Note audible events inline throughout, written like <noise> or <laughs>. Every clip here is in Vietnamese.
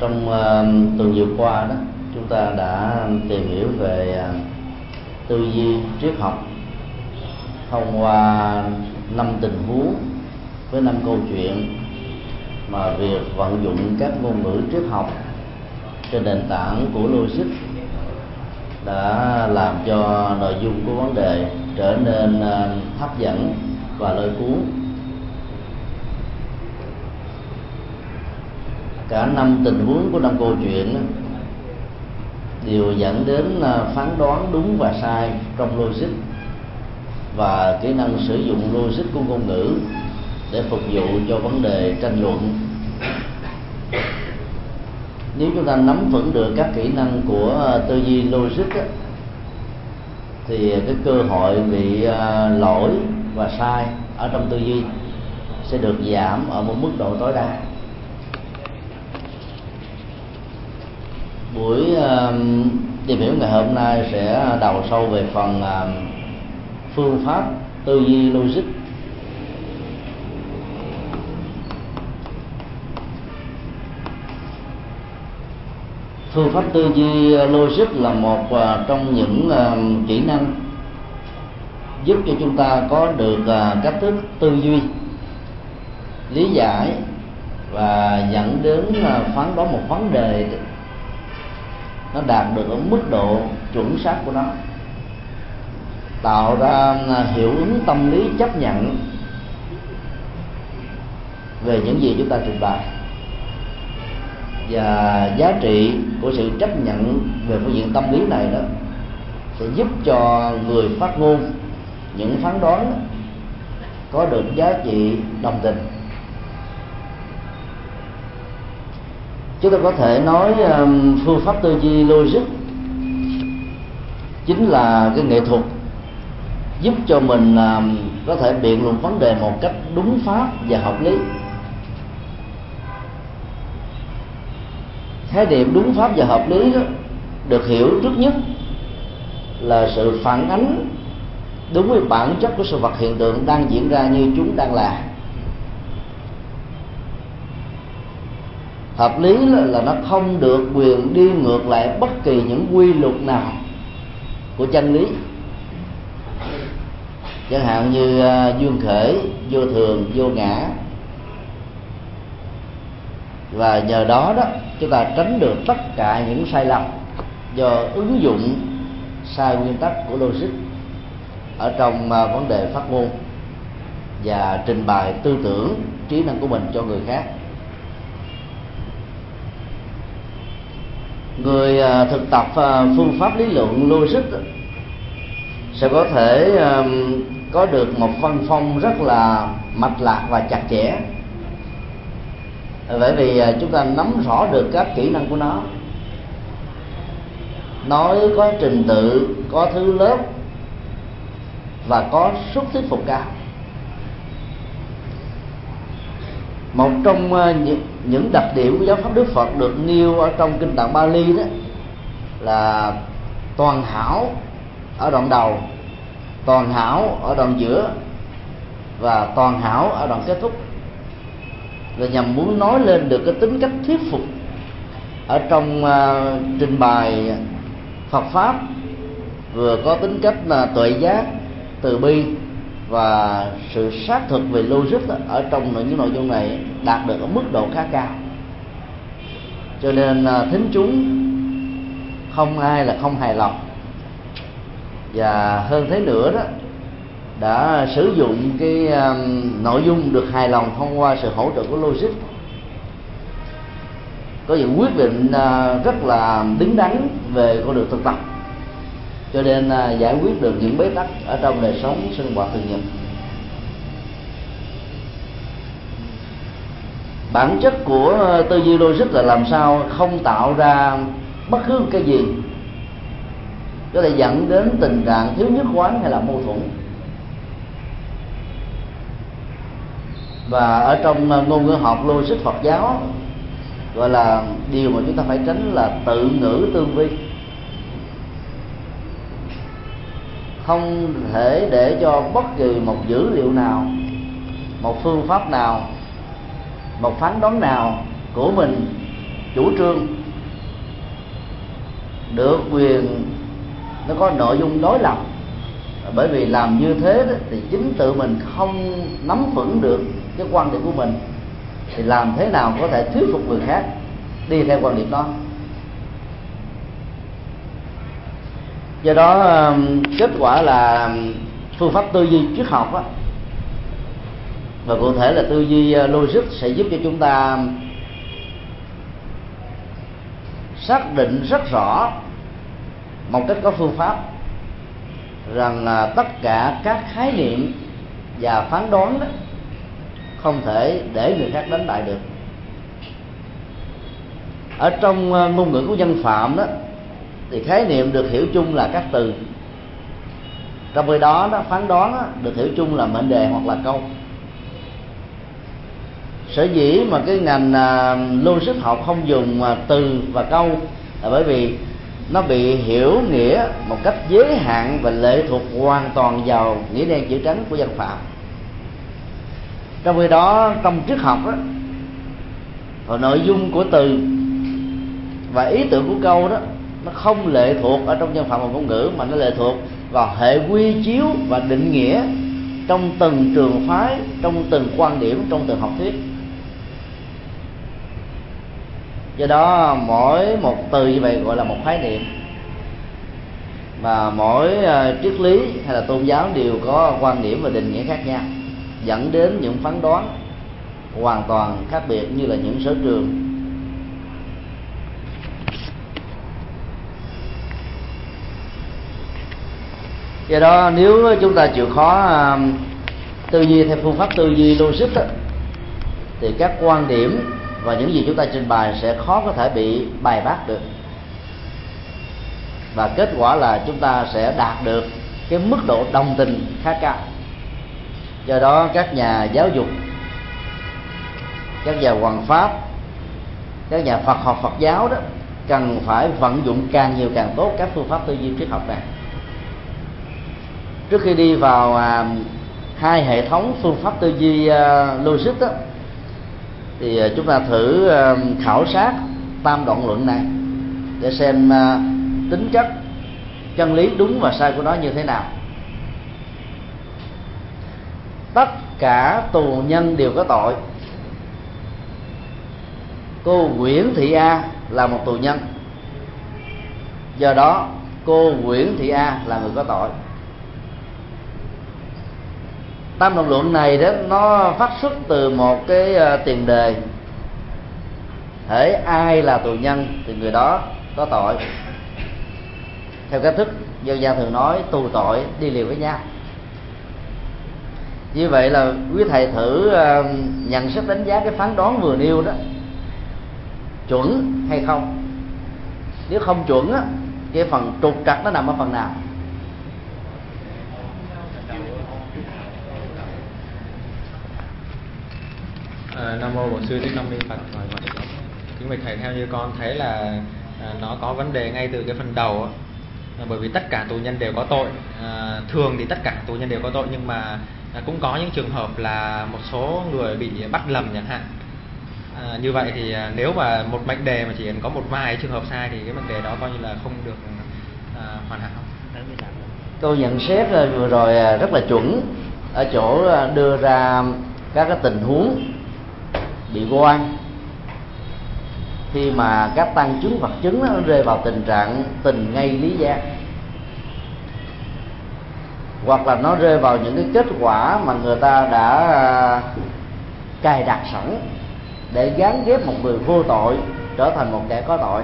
trong uh, tuần vừa qua đó chúng ta đã tìm hiểu về uh, tư duy triết học thông qua năm tình huống với năm câu chuyện mà việc vận dụng các ngôn ngữ triết học trên nền tảng của logic đã làm cho nội dung của vấn đề trở nên hấp dẫn và lôi cuốn. Cả năm tình huống của năm câu chuyện đều dẫn đến à, phán đoán đúng và sai trong logic và kỹ năng sử dụng logic của ngôn ngữ để phục vụ cho vấn đề tranh luận. Nếu chúng ta nắm vững được các kỹ năng của à, tư duy logic á, thì cái cơ hội bị à, lỗi và sai ở trong tư duy sẽ được giảm ở một mức độ tối đa. Buổi um, tìm hiểu ngày hôm nay sẽ đầu sâu về phần um, phương pháp tư duy logic. Phương pháp tư duy logic là một uh, trong những um, kỹ năng giúp cho chúng ta có được uh, cách thức tư duy lý giải và dẫn đến uh, phán đoán một vấn đề nó đạt được ở mức độ chuẩn xác của nó. Tạo ra à, hiệu ứng tâm lý chấp nhận về những gì chúng ta trình bày. Và giá trị của sự chấp nhận về phương diện tâm lý này đó sẽ giúp cho người phát ngôn những phán đoán có được giá trị đồng tình. Chúng ta có thể nói um, phương pháp tư duy logic chính là cái nghệ thuật giúp cho mình um, có thể biện luận vấn đề một cách đúng pháp và hợp lý. Khái niệm đúng pháp và hợp lý đó được hiểu trước nhất là sự phản ánh đúng với bản chất của sự vật hiện tượng đang diễn ra như chúng đang là hợp lý là là nó không được quyền đi ngược lại bất kỳ những quy luật nào của chân lý. Chẳng hạn như à, duyên khởi, vô thường, vô ngã. Và nhờ đó đó, chúng ta tránh được tất cả những sai lầm do ứng dụng sai nguyên tắc của logic ở trong à, vấn đề phát ngôn và trình bày tư tưởng, trí năng của mình cho người khác. Người à, thực tập à, phương pháp lý luận logic sẽ có thể à, có được một văn phong rất là mạch lạc và chặt chẽ. Bởi vì chúng ta nắm rõ được các kỹ năng của nó. Nói có trình tự, có thứ lớp, và có sức thuyết phục cao. Một trong những những đặc điểm của giáo pháp Đức Phật được nêu ở trong kinh tạng Bali đó là toàn hảo ở đoạn đầu toàn hảo ở đoạn giữa và toàn hảo ở đoạn kết thúc. Và nhằm muốn nói lên được cái tính cách thuyết phục ở trong uh, trình bày Phật pháp vừa có tính cách là tuệ giác từ bi và sự xác thực về logic đó, ở trong những nội dung này đạt được ở mức độ khá cao. Cho nên à, thính chúng không ai là không hài lòng. Và hơn thế nữa đó đã sử dụng cái um, nội dung được hài lòng thông qua sự hỗ trợ của logic. Có những quyết định uh, rất là đứng đắn về con đường thực tập cho nên à, giải quyết được những bế tắc ở trong đời sống sinh hoạt thường nhật. Bản chất của tư duy logic là làm sao không tạo ra bất cứ cái gì có thể dẫn đến tình trạng thiếu nhất quán hay là mâu thuẫn. Và ở trong à, ngôn ngữ học logic Phật giáo, gọi là điều mà chúng ta phải tránh là tự ngữ tương vi không thể để cho bất kỳ một dữ liệu nào một phương pháp nào một phán đoán nào của mình chủ trương được quyền nó có nội dung đối lập. Bởi vì làm như thế đó, thì chính tự mình không nắm vững được cái quan điểm của mình thì làm thế nào có thể thuyết phục người khác đi theo quan điểm đó? Do đó um, kết quả là um, phương pháp tư duy triết học đó, và cụ thể là tư duy uh, logic sẽ giúp cho chúng ta um, xác định rất rõ một cách có phương pháp rằng là tất cả các khái niệm và phán đoán đó không thể để người khác đánh bại được. Ở trong uh, ngôn ngữ của dân phạm đó thì khái niệm được hiểu chung là các từ. Trong khi đó nó phán đoán đó, được hiểu chung là mệnh đề hoặc là câu. Sở dĩ mà cái ngành à, uh, logic học không dùng uh, từ và câu là bởi vì nó bị hiểu nghĩa một cách giới hạn và lệ thuộc hoàn toàn vào nghĩa đen chữ trắng của dân phạm trong khi đó trong triết học đó và nội dung của từ và ý tưởng của câu đó nó không lệ thuộc ở trong nhân phạm và ngôn ngữ mà nó lệ thuộc vào hệ quy chiếu và định nghĩa trong từng trường phái trong từng quan điểm trong từng học thuyết. Do đó mỗi một từ như vậy gọi là một khái niệm. Và mỗi uh, triết lý hay là tôn giáo đều có quan điểm và định nghĩa khác nhau dẫn đến những phán đoán hoàn toàn khác biệt như là những sở trường. Do đó nếu chúng ta chịu khó à, tư duy theo phương pháp tư duy logic đó, thì các quan điểm và những gì chúng ta trình bày sẽ khó có thể bị bài bác được. Và kết quả là chúng ta sẽ đạt được cái mức độ đồng tình khá cao. Do đó các nhà giáo dục các nhà hoàng pháp các nhà phật học phật giáo đó cần phải vận dụng càng nhiều càng tốt các phương pháp tư duy triết học này trước khi đi vào à, hai hệ thống phương pháp tư duy à, logic đó, thì à, chúng ta thử à, khảo sát tam đoạn luận này để xem à, tính chất chân lý đúng và sai của nó như thế nào. Tất cả tù nhân đều có tội. Cô Nguyễn Thị A là một tù nhân. Do đó cô Nguyễn Thị A là người có tội tam đồng luận này đó, nó phát xuất từ một cái ờ, tiền đề. Thể ai là tù nhân thì người đó có tội. Theo cách thức dân gian thường nói, tù tội, đi liều với nhau. Như vậy là quý thầy thử ờ, nhận xét đánh giá cái phán đoán vừa nêu đó, chuẩn hay không. Nếu không chuẩn á, cái phần trục trặc nó nằm ở phần nào? À, nam mô bổn sư thích nam minh phật. Rồi mời kính bạch thầy. Theo như con thấy là à, nó có vấn đề ngay từ cái phần đầu à, bởi vì tất cả tù nhân đều có tội. À, thường thì tất cả tù nhân đều có tội nhưng mà à, cũng có những trường hợp là một số người bị bắt lầm chẳng hạn. À, như vậy thì à, nếu mà một mệnh đề mà chỉ có một vài trường hợp sai thì cái mệnh đề đó coi như là không được à, hoàn hảo. Tôi nhận xét vừa rồi à, rất là chuẩn. Ở chỗ à, đưa ra các cái tình huống bị quan khi mà các tăng chứng vật chứng nó rơi vào tình trạng tình ngay lý giác, hoặc là nó rơi vào những cái kết quả mà người ta đã à, cài đặt sẵn để gán ghép một người vô tội trở thành một kẻ có tội.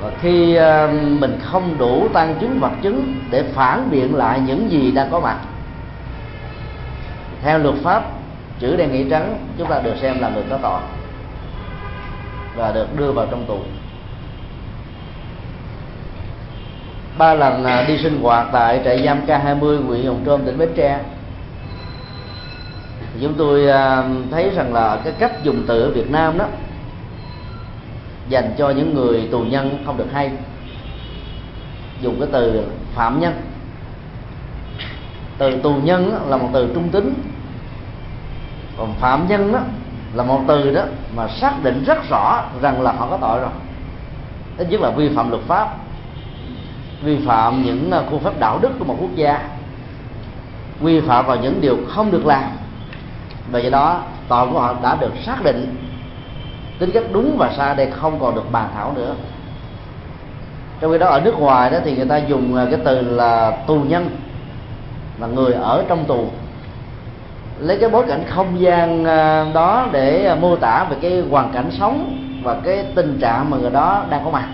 Và khi à, mình không đủ tăng chứng vật chứng để phản biện lại những gì đang có mặt, theo luật pháp chữ đen nghĩa trắng chúng ta được xem là người có tội và được đưa vào trong tù. Ba lần à, đi sinh hoạt tại trại giam K20 huyện Hồng Trôm, tỉnh Bến Tre. Chúng tôi à, thấy rằng là cái cách dùng từ ở Việt Nam đó dành cho những người tù nhân không được hay. Dùng cái từ phạm nhân. Từ tù nhân là một từ trung tính còn phạm nhân đó là một từ đó mà xác định rất rõ rằng là họ có tội rồi. Ít nhất là vi phạm luật pháp, vi phạm những à, khuôn phép đạo đức của một quốc gia, vi phạm vào những điều không được làm. Và do đó, tội của họ đã được xác định tính cách đúng và sai đây, không còn được bàn thảo nữa. Trong khi đó, ở nước ngoài đó thì người ta dùng à, cái từ là tù nhân, là người ở trong tù lấy cái bối cảnh không gian ờ, đó để ờ, mô tả về cái hoàn cảnh sống và cái tình trạng mà người đó đang có mặt.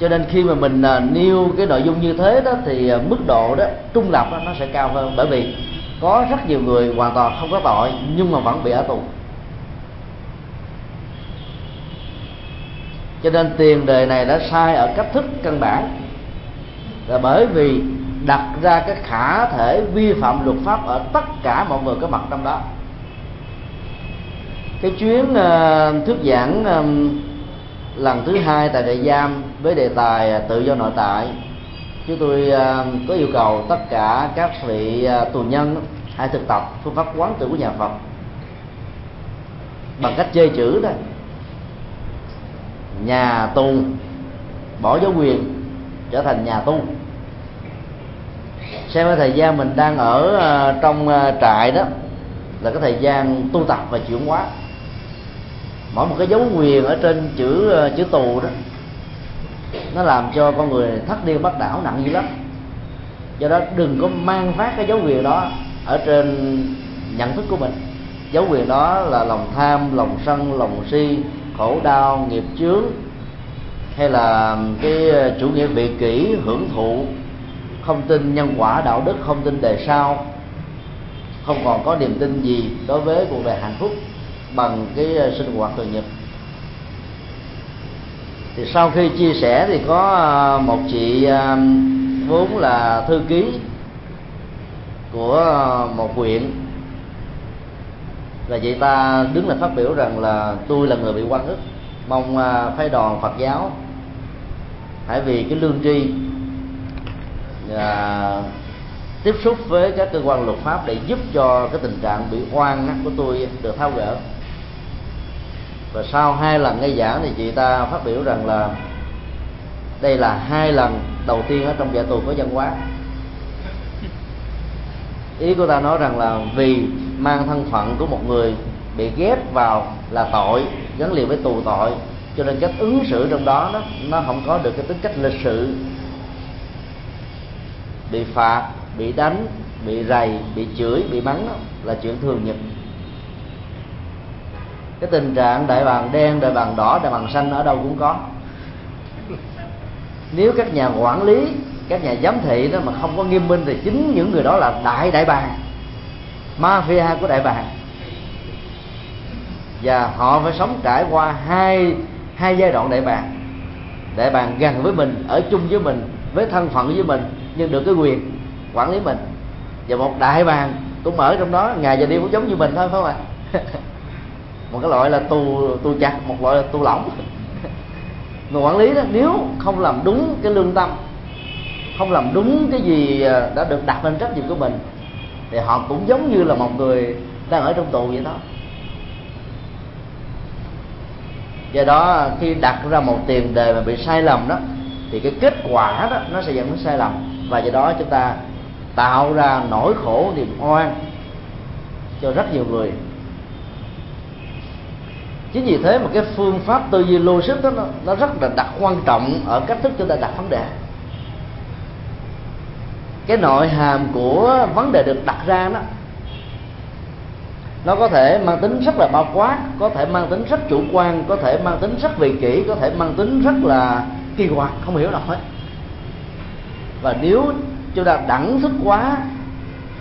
Cho nên khi mà mình ờ, nêu cái nội dung như thế đó thì mức độ đó trung lập đó, nó sẽ cao hơn. Bởi vì có rất nhiều người hoàn toàn không có tội nhưng mà vẫn bị ở tù. Cho nên tiền đề này đã sai ở cách thức căn bản. Là bởi vì đặt ra cái khả thể vi phạm luật pháp ở tất cả mọi người có mặt trong đó. Cái chuyến uh, thuyết giảng um, lần thứ hai tại trại giam với đề tài ờ, tự do nội tại chúng tôi uh, có yêu cầu tất cả các vị uh, tù nhân hãy thực tập phương pháp quán tự của nhà Phật bằng cách chơi chữ đó. Nhà tu bỏ giáo quyền trở thành nhà tu xem cái thời gian mình đang ở ờ, trong ờ, trại đó, là cái thời gian tu tập và chuyển hóa. Mỗi một cái dấu quyền ở trên chữ ờ, chữ tù đó, nó làm cho con người thất điên bắt đảo, nặng dữ lắm. Do đó đừng có mang phát cái dấu quyền đó ở trên nhận thức của mình. Dấu quyền đó là lòng tham, lòng sân, lòng si, khổ đau, nghiệp chướng, hay là cái chủ nghĩa vị kỷ, hưởng thụ không tin nhân quả, đạo đức, không tin đề sau. Không còn có niềm tin gì đối với cuộc đời hạnh phúc bằng cái ờ, sinh hoạt thường nhật. Thì sau khi chia sẻ thì có ờ, một chị ờ, vốn là thư ký của một huyện. Và chị ta đứng là phát biểu rằng là, tôi là người bị quan ức, mong phái đoàn Phật giáo hãy vì cái lương tri à, tiếp xúc với các cơ quan luật pháp để giúp cho cái tình trạng bị oan của tôi được tháo gỡ. Và sau hai lần nghe giảng thì chị ta phát biểu rằng là đây là hai lần đầu tiên ở trong nhà tù có văn hóa. Ý của ta nói rằng là vì mang thân phận của một người bị ghép vào là tội gắn liền với tù tội cho nên cách ứng xử trong đó nó nó không có được cái tính cách lịch sự bị phạt bị đánh bị rầy bị chửi bị mắng đó, là chuyện thường nhật. Cái tình trạng đại bàng đen đại bàng đỏ đại bàng xanh ở đâu cũng có. Nếu các nhà quản lý các nhà giám thị đó mà không có nghiêm minh thì chính những người đó là đại đại bàng mafia của đại bàng. Và họ phải sống trải qua hai hai giai đoạn đại bàng. Đại bàng gần với mình ở chung với mình với thân phận với mình nhưng được cái quyền quản lý mình. Và một đại bàng cũng ở trong đó, ngày và đêm cũng giống như mình thôi, phải không ạ? <laughs> Một cái loại là tù tù chặt, một loại là tù lỏng. <laughs> Người quản lý đó, nếu không làm đúng cái lương tâm, không làm đúng cái gì à, đã được đặt lên trách nhiệm của mình, thì họ cũng giống như là một người đang ở trong tù vậy đó. Do đó, khi đặt ra một tiền đề mà bị sai lầm đó, thì cái kết quả đó, nó sẽ dẫn đến sai lầm và do đó chúng ta tạo ra nỗi khổ niềm oan cho rất nhiều người. Chính vì thế mà cái phương pháp tư duy logic đó nó, nó rất là đặc quan trọng ở cách thức chúng ta đặt vấn đề. Cái nội hàm của vấn đề được đặt ra đó nó có thể mang tính rất là bao quát có thể mang tính rất chủ quan có thể mang tính rất vị kỷ có thể mang tính rất là kỳ quặc không hiểu nổi và nếu chúng ta đẳng thức quá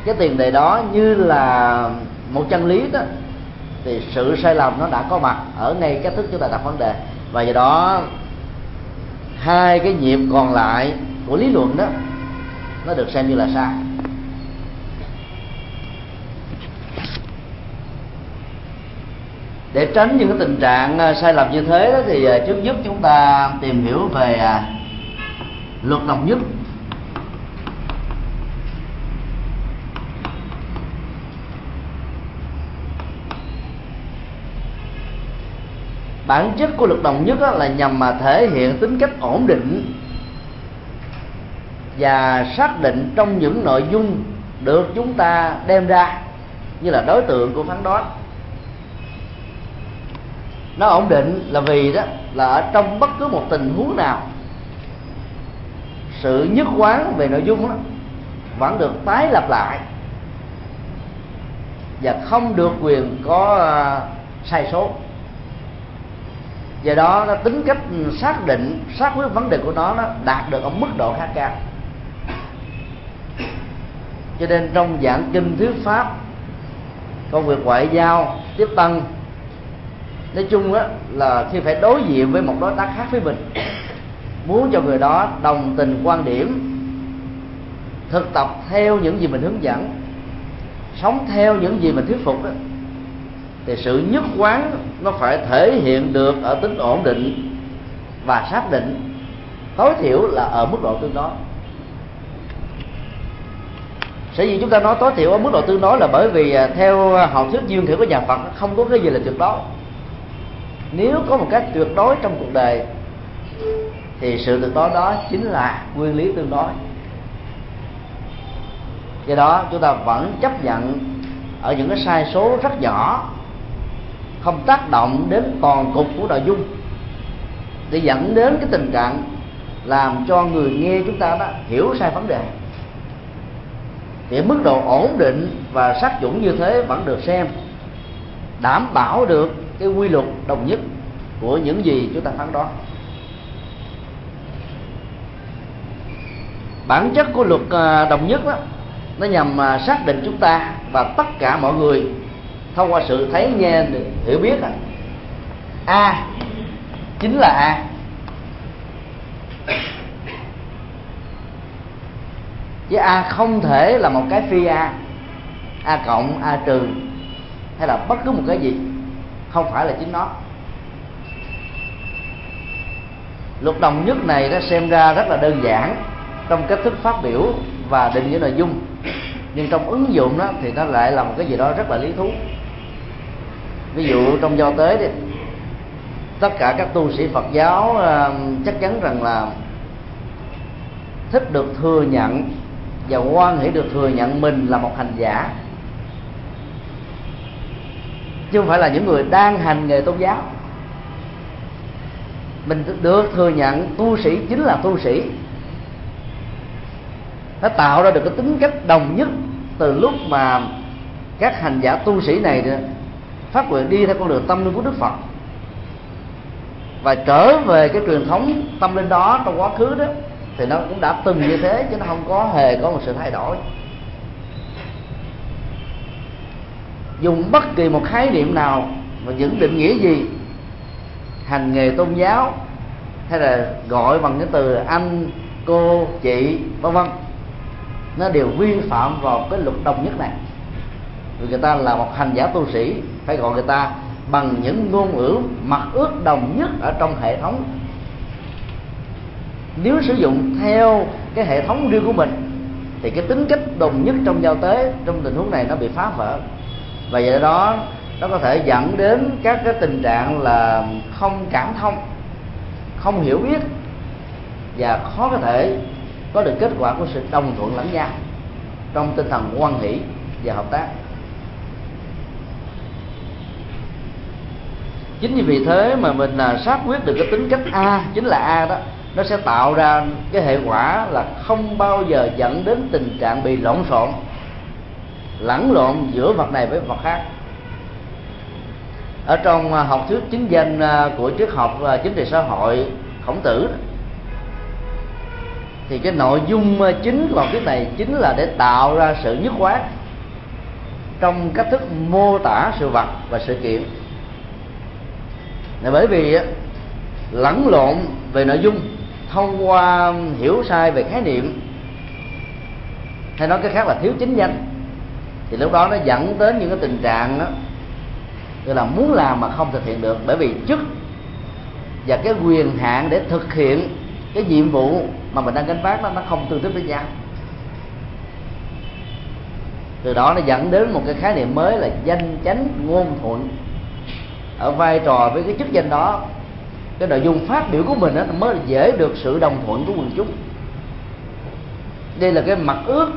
cái tiền đề đó như là một chân lý đó thì sự sai lầm nó đã có mặt ở ngay cách thức chúng ta đặt vấn đề. Và do đó hai cái nhiệm còn lại của lý luận đó nó được xem như là sai. Để tránh những cái tình trạng à, sai lầm như thế đó, thì à, trước giúp chúng ta tìm hiểu về à, luật đồng nhất. Bản chất của lực đồng nhất là nhằm mà thể hiện tính cách ổn định và xác định trong những nội dung được chúng ta đem ra như là đối tượng của phán đoán. Nó ổn định là vì đó là ở trong bất cứ một tình huống nào sự nhất quán về nội dung đó, vẫn được tái lập lại và không được quyền có à, sai số do đó, nó tính cách xác định, xác quyết vấn đề của nó nó đạt được ở mức độ khá cao. Cho nên trong giảng kinh thuyết pháp công việc ngoại giao, tiếp tân nói chung đó là khi phải đối diện với một đối tác khác với mình, muốn cho người đó đồng tình quan điểm, thực tập theo những gì mình hướng dẫn, sống theo những gì mình thuyết phục đó thì sự nhất quán nó phải thể hiện được ở tính ổn định và xác định, tối thiểu là ở mức độ tương đối. Sở dĩ chúng ta nói tối thiểu ở mức độ tương đối là bởi vì à, theo học thuyết duyên khởi của nhà Phật không có cái gì là tuyệt đối. Nếu có một cách tuyệt đối trong cuộc đời, thì sự tuyệt đối đó chính là nguyên lý tương đối. Do đó chúng ta vẫn chấp nhận ở những cái sai số rất nhỏ không tác động đến toàn cục của nội dung, để dẫn đến cái tình trạng làm cho người nghe chúng ta đó hiểu sai vấn đề. Thì mức độ ổn định và sát chuẩn như thế vẫn được xem, đảm bảo được cái quy luật đồng nhất của những gì chúng ta phán đoán. Bản chất của luật à, đồng nhất đó, nó nhằm à, xác định chúng ta và tất cả mọi người thông qua sự thấy, nghe, hiểu biết à a chính là a. Chứ a không thể là một cái phi a. A cộng, a trừ, hay là bất cứ một cái gì, không phải là chính nó. Luật đồng nhất này nó xem ra rất là đơn giản trong cách thức phát biểu và định nghĩa nội dung nhưng trong ứng dụng đó thì nó lại là một cái gì đó rất là lý thú. Ví dụ trong giao tế thì tất cả các tu sĩ Phật giáo ờ, chắc chắn rằng là thích được thừa nhận và quan hệ được thừa nhận mình là một hành giả. Chứ không phải là những người đang hành nghề tôn giáo. Mình được thừa nhận tu sĩ chính là tu sĩ. Nó tạo ra được cái tính cách đồng nhất từ lúc mà các hành giả tu sĩ này phát nguyện đi theo con đường tâm linh của đức phật và trở về cái truyền thống tâm linh đó trong quá khứ đó, thì nó cũng đã từng như thế chứ nó không có hề có một sự thay đổi. Dùng bất kỳ một khái niệm nào và những định nghĩa gì, hành nghề tôn giáo, hay là gọi bằng cái từ anh, cô, chị, vân vân nó đều vi phạm vào cái luật đồng nhất này. Vì người ta là một hành giả tu sĩ, phải gọi người ta bằng những ngôn ngữ mặc ước đồng nhất ở trong hệ thống. Nếu sử dụng theo cái hệ thống riêng của mình, thì cái tính cách đồng nhất trong giao tế, trong tình huống này nó bị phá vỡ. Và vậy đó, nó có thể dẫn đến các cái tình trạng là không cảm thông, không hiểu biết và khó có thể có được kết quả của sự đồng thuận lẫn nhau trong tinh thần quan hỷ và hợp tác. Chính vì thế mà mình là xác quyết được cái tính cách a chính là a đó, nó sẽ tạo ra cái hệ quả là không bao giờ dẫn đến tình trạng bị lộn xộn, lẫn lộn giữa vật này với vật khác. Ở trong à, học thuyết chính danh à, của triết học à, chính trị xã hội khổng tử thì cái nội dung ờ, chính của học thuyết này chính là để tạo ra sự nhất quán trong cách thức mô tả sự vật và sự kiện. Là bởi vì ờ, lẫn lộn về nội dung, thông qua hiểu sai về khái niệm, hay nói cái khác là thiếu chính danh, thì lúc đó nó dẫn đến những cái tình trạng đó, tức là muốn làm mà không thực hiện được. Bởi vì chức và cái quyền hạn để thực hiện cái nhiệm vụ mà mình đang gánh vác nó nó không tương thích với nhau. Từ đó nó dẫn đến một cái khái niệm mới là danh chánh ngôn thuận. Ở vai trò với cái chức danh đó cái nội dung phát biểu của mình đó, mới dễ được sự đồng thuận của quần chúng. Đây là cái mặt ước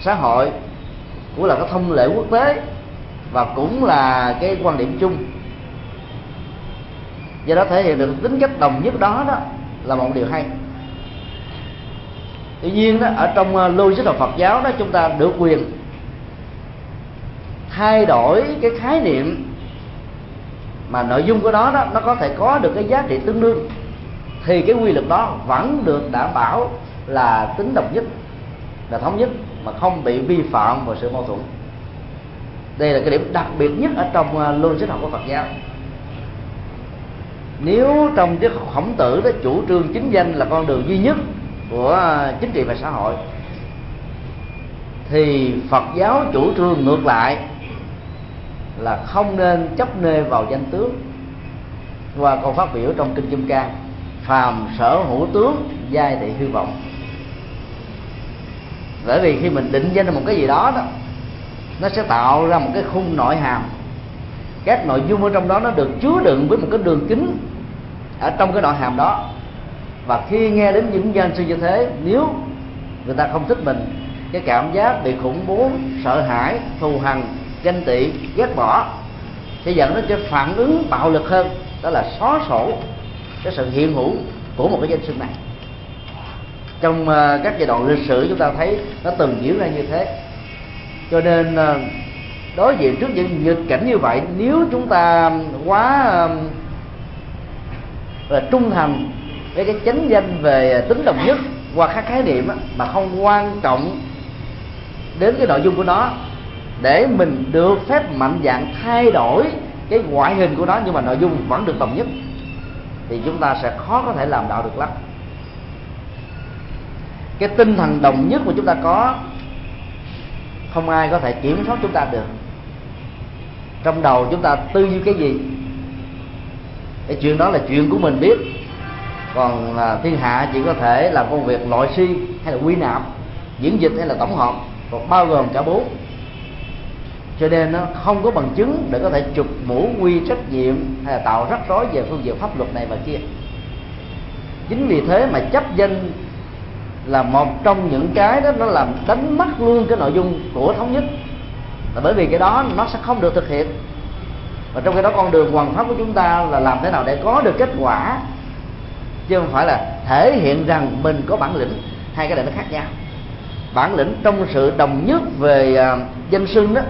xã hội cũng là cái thông lệ quốc tế và cũng là cái quan điểm chung. Do đó thể hiện được tính cách đồng nhất đó đó là một điều hay tuy nhiên đó, ở trong ờ, logic học Phật giáo đó, chúng ta được quyền thay đổi cái khái niệm mà nội dung của nó đó, nó có thể có được cái giá trị tương đương. Thì cái quy luật đó vẫn được đảm bảo là tính độc nhất, là thống nhất, mà không bị vi phạm vào sự mâu thuẫn. Đây là cái điểm đặc biệt nhất ở trong ờ, logic học của Phật giáo. Nếu trong cái khổng tử đó, chủ trương chính danh là con đường duy nhất của chính trị và xã hội, thì Phật giáo chủ trương ngược lại là không nên chấp nê vào danh tướng. Qua câu phát biểu trong kinh kim cang, phàm sở hữu tướng, giai thị hư vọng. Bởi vì khi mình định danh một cái gì đó đó, nó sẽ tạo ra một cái khung nội hàm. Các nội dung ở trong đó nó được chứa đựng với một cái đường kính ở trong cái nội hàm đó và khi nghe đến những danh sư như thế nếu người ta không thích mình cái cảm giác bị khủng bố sợ hãi thù hằn ganh tị ghét bỏ sẽ dẫn đến cái phản ứng bạo lực hơn. Đó là xóa sổ cái sự hiện hữu của một cái danh xưng này. Trong uh, các giai đoạn lịch sử chúng ta thấy nó từng diễn ra như thế. Cho nên uh, đối diện trước những nghịch cảnh như vậy nếu chúng ta quá uh, là trung thành với cái chánh danh về tính đồng nhất qua các khái niệm mà không quan trọng đến cái nội dung của nó. Để mình được phép mạnh dạng thay đổi cái ngoại hình của nó nhưng mà nội dung vẫn được đồng nhất, thì chúng ta sẽ khó có thể làm đạo được lắm. Cái tinh thần đồng nhất mà chúng ta có, không ai có thể kiểm soát chúng ta được. Trong đầu chúng ta tư duy cái gì? Cái chuyện đó là chuyện của mình biết còn là thiên hạ chỉ có thể làm công việc loại suy hay là quy nạp, diễn dịch hay là tổng hợp, còn bao gồm cả bốn. Cho nên nó không có bằng chứng để có thể chụp mũ quy trách nhiệm hay là tạo rắc rối về phương diện pháp luật này và kia. Chính vì thế mà chấp danh là một trong những cái đó nó làm đánh mất luôn cái nội dung của thống nhất. Là bởi vì cái đó nó sẽ không được thực hiện. Và trong cái đó con đường hoàn pháp của chúng ta là làm thế nào để có được kết quả chứ không phải là thể hiện rằng mình có bản lĩnh hai cái này nó khác nhau. Bản lĩnh trong sự đồng nhất về uh, danh xưng đó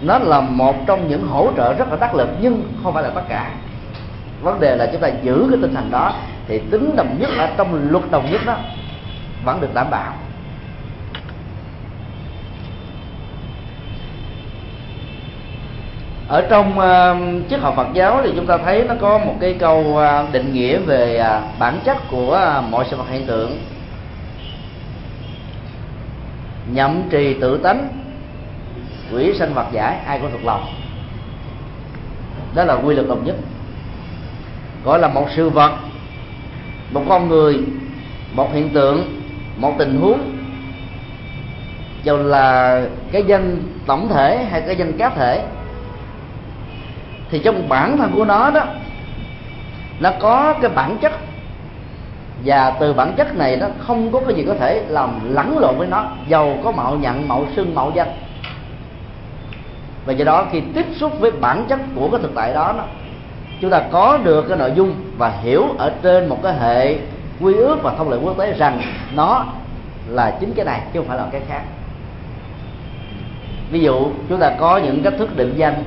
nó là một trong những hỗ trợ rất là tác lực nhưng không phải là tất cả. Vấn đề là chúng ta giữ cái tinh thần đó thì tính đồng nhất ở trong luật đồng nhất đó vẫn được đảm bảo. Ở trong uh, triết học Phật giáo thì chúng ta thấy nó có một cái câu uh, định nghĩa về uh, bản chất của uh, mọi sự vật hiện tượng. Nhậm trì tự tánh quỷ sanh vật giải ai cũng thuộc lòng. Đó là quy luật đồng nhất. Gọi là một sự vật một con người một hiện tượng một tình huống. Dù là cái danh tổng thể hay cái danh cá thể thì trong bản thân của nó đó nó có cái bản chất. Và từ bản chất này nó không có cái gì có thể làm lẫn lộn với nó. Giàu có mạo nhận mạo xưng mạo danh. Và do đó khi tiếp xúc với bản chất của cái thực tại đó, đó chúng ta có được cái nội dung và hiểu ở trên một cái hệ quy ước và thông lệ quốc tế rằng nó là chính cái này chứ không phải là cái khác. Ví dụ chúng ta có những cách thức định danh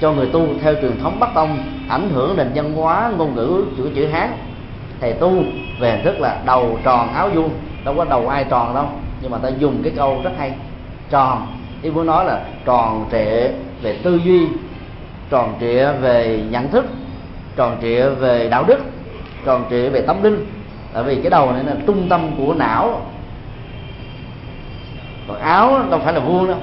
cho người tu theo truyền thống bắc tông, ảnh hưởng nền văn hóa, ngôn ngữ chữ chữ hán. Thầy tu về hình thức là đầu tròn áo vuông, đâu có đầu ai tròn đâu, nhưng mà ta dùng cái câu rất hay, tròn. Ý muốn nói là tròn trịa về tư duy, tròn trịa về nhận thức, tròn trịa về đạo đức, tròn trịa về tâm linh. Tại vì cái đầu này là trung tâm của não. Còn áo đâu phải là vuông đâu.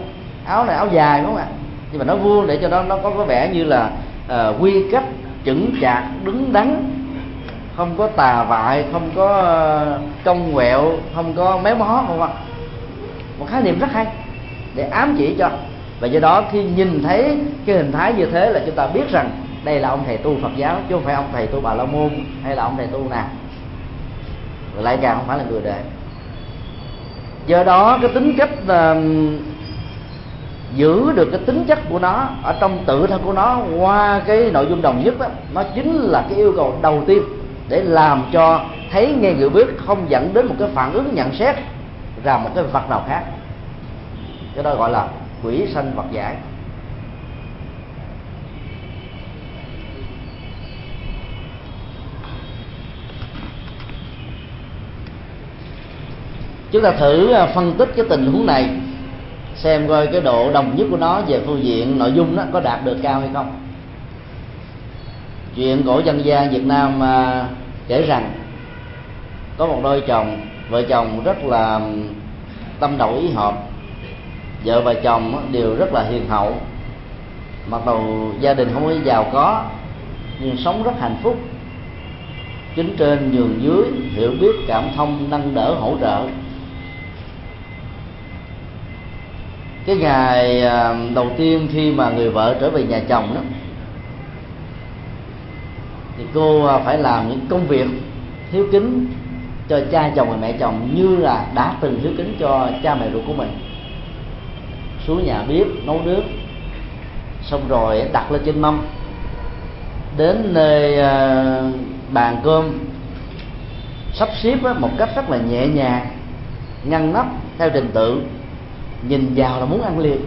Áo này áo dài đúng không ạ? Nhưng mà nó vuông để cho nó nó có có vẻ như là uh, quy cách chững chạc đứng đắn. Không có tà vại không có ờ, cong quẹo không có méo mó không ạ. Một khái niệm rất hay để ám chỉ cho. Và do đó khi nhìn thấy cái hình thái như thế là chúng ta biết rằng đây là ông thầy tu phật giáo chứ không phải ông thầy tu bà la môn hay là ông thầy tu nào. Lại càng không phải là người đời. Do đó cái tính cách uh, giữ được cái tính chất của nó ở trong tự thân của nó qua cái nội dung đồng nhất đó, nó chính là cái yêu cầu đầu tiên để làm cho thấy nghe người biết không dẫn đến một cái phản ứng nhận xét ra một cái vật nào khác. Cái đó gọi là quỷ sanh vật giải. Chúng ta thử à, phân tích cái tình huống này xem coi cái độ đồng nhất của nó về phương diện nội dung đó có đạt được cao hay không. Chuyện cổ dân gian Việt Nam à, kể rằng có một đôi chồng vợ chồng rất là tâm đầu ý hợp. Vợ và chồng đều rất là hiền hậu. Mặc đầu gia đình không có giàu có nhưng sống rất hạnh phúc. Chính trên nhường dưới hiểu biết cảm thông nâng đỡ hỗ trợ. Cái ngày à, đầu tiên khi mà người vợ trở về nhà chồng đó, thì cô à, phải làm những công việc hiếu kính cho cha chồng và mẹ chồng như là đã từng hiếu kính cho cha mẹ ruột của mình. Xuống nhà bếp, nấu nước, xong rồi đặt lên trên mâm. Đến nơi à, bàn cơm, sắp xếp một cách rất là nhẹ nhàng, ngăn nắp theo trình tự nhìn vào là muốn ăn liền.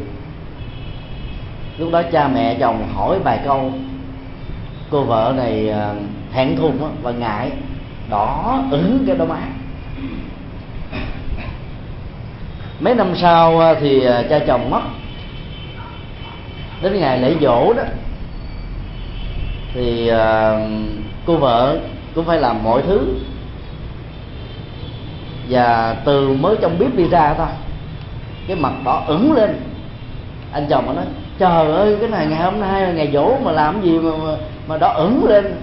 Lúc đó cha mẹ chồng hỏi vài câu. Cô vợ này à, thẹn thùng và ngại. Đỏ ửng cái đôi má. Mấy năm sau à, thì à, cha chồng mất. Đến ngày lễ dỗ đó thì à, cô vợ cũng phải làm mọi thứ. Và từ mới trong bếp đi ra thôi cái mặt đỏ ửng lên. Anh chồng nó nói trời ơi cái này ngày hôm nay là ngày dỗ mà làm gì mà mà, mà đỏ ửng lên.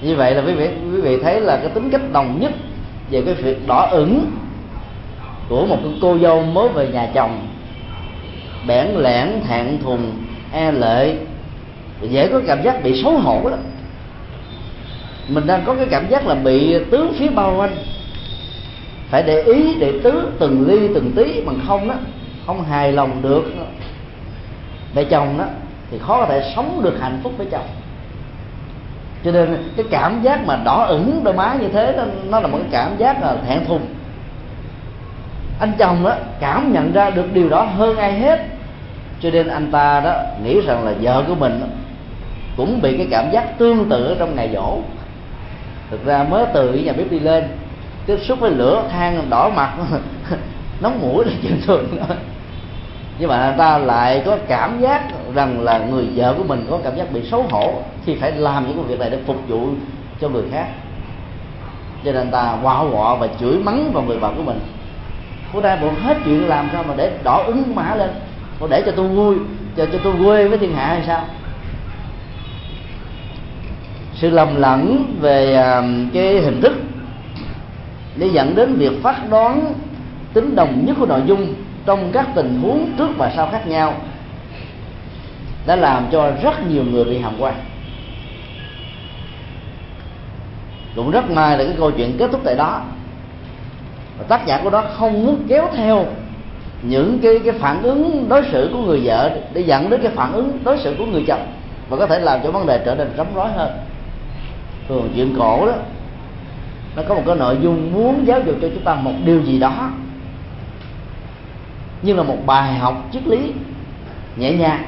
Như vậy là quý vị quý vị thấy là cái tính cách đồng nhất về cái việc đỏ ửng của một cô dâu mới về nhà chồng. Bẽn lẽn thẹn thùng e lệ dễ có cảm giác bị xấu hổ đó. Mình đang có cái cảm giác là bị tướng phía bao quanh phải để ý để tứ từng ly từng tí bằng không đó không hài lòng được. Mẹ chồng đó thì khó có thể sống được hạnh phúc với chồng. Cho nên cái cảm giác mà đỏ ửng đôi má như thế đó, nó là một cái cảm giác là thẹn thùng. Anh chồng đó cảm nhận ra được điều đó hơn ai hết. Cho nên anh ta đó nghĩ rằng là vợ của mình cũng bị cái cảm giác tương tự trong ngày dỗ. Thực ra mới từ nhà bếp đi lên tiếp xúc với lửa than đỏ mặt. <laughs> Nóng mũi là chuyện thường nhưng mà người ta lại có cảm giác rằng là người vợ của mình có cảm giác bị xấu hổ khi phải làm những công việc này để phục vụ cho người khác. Cho nên ta quạo quọ và chửi mắng vào người vợ của mình. Cô ta buồn hết chuyện làm sao mà để đỏ ứng mã lên? Cô để cho tôi vui, cho cho tôi quê với thiên hạ hay sao? Sự lầm lẫn về à, cái hình thức để dẫn đến việc phát đoán tính đồng nhất của nội dung trong các tình huống trước và sau khác nhau, đã làm cho rất nhiều người bị hàm quan. Cũng rất may là cái câu chuyện kết thúc tại đó. Và tác giả của đó không muốn kéo theo những cái cái phản ứng đối xử của người vợ để dẫn đến cái phản ứng đối xử của người chồng, và có thể làm cho vấn đề trở nên rắm rối hơn. Thường chuyện cổ đó nó có một cái nội dung muốn giáo dục cho chúng ta một điều gì đó. Nhưng là một bài học triết lý, nhẹ nhàng.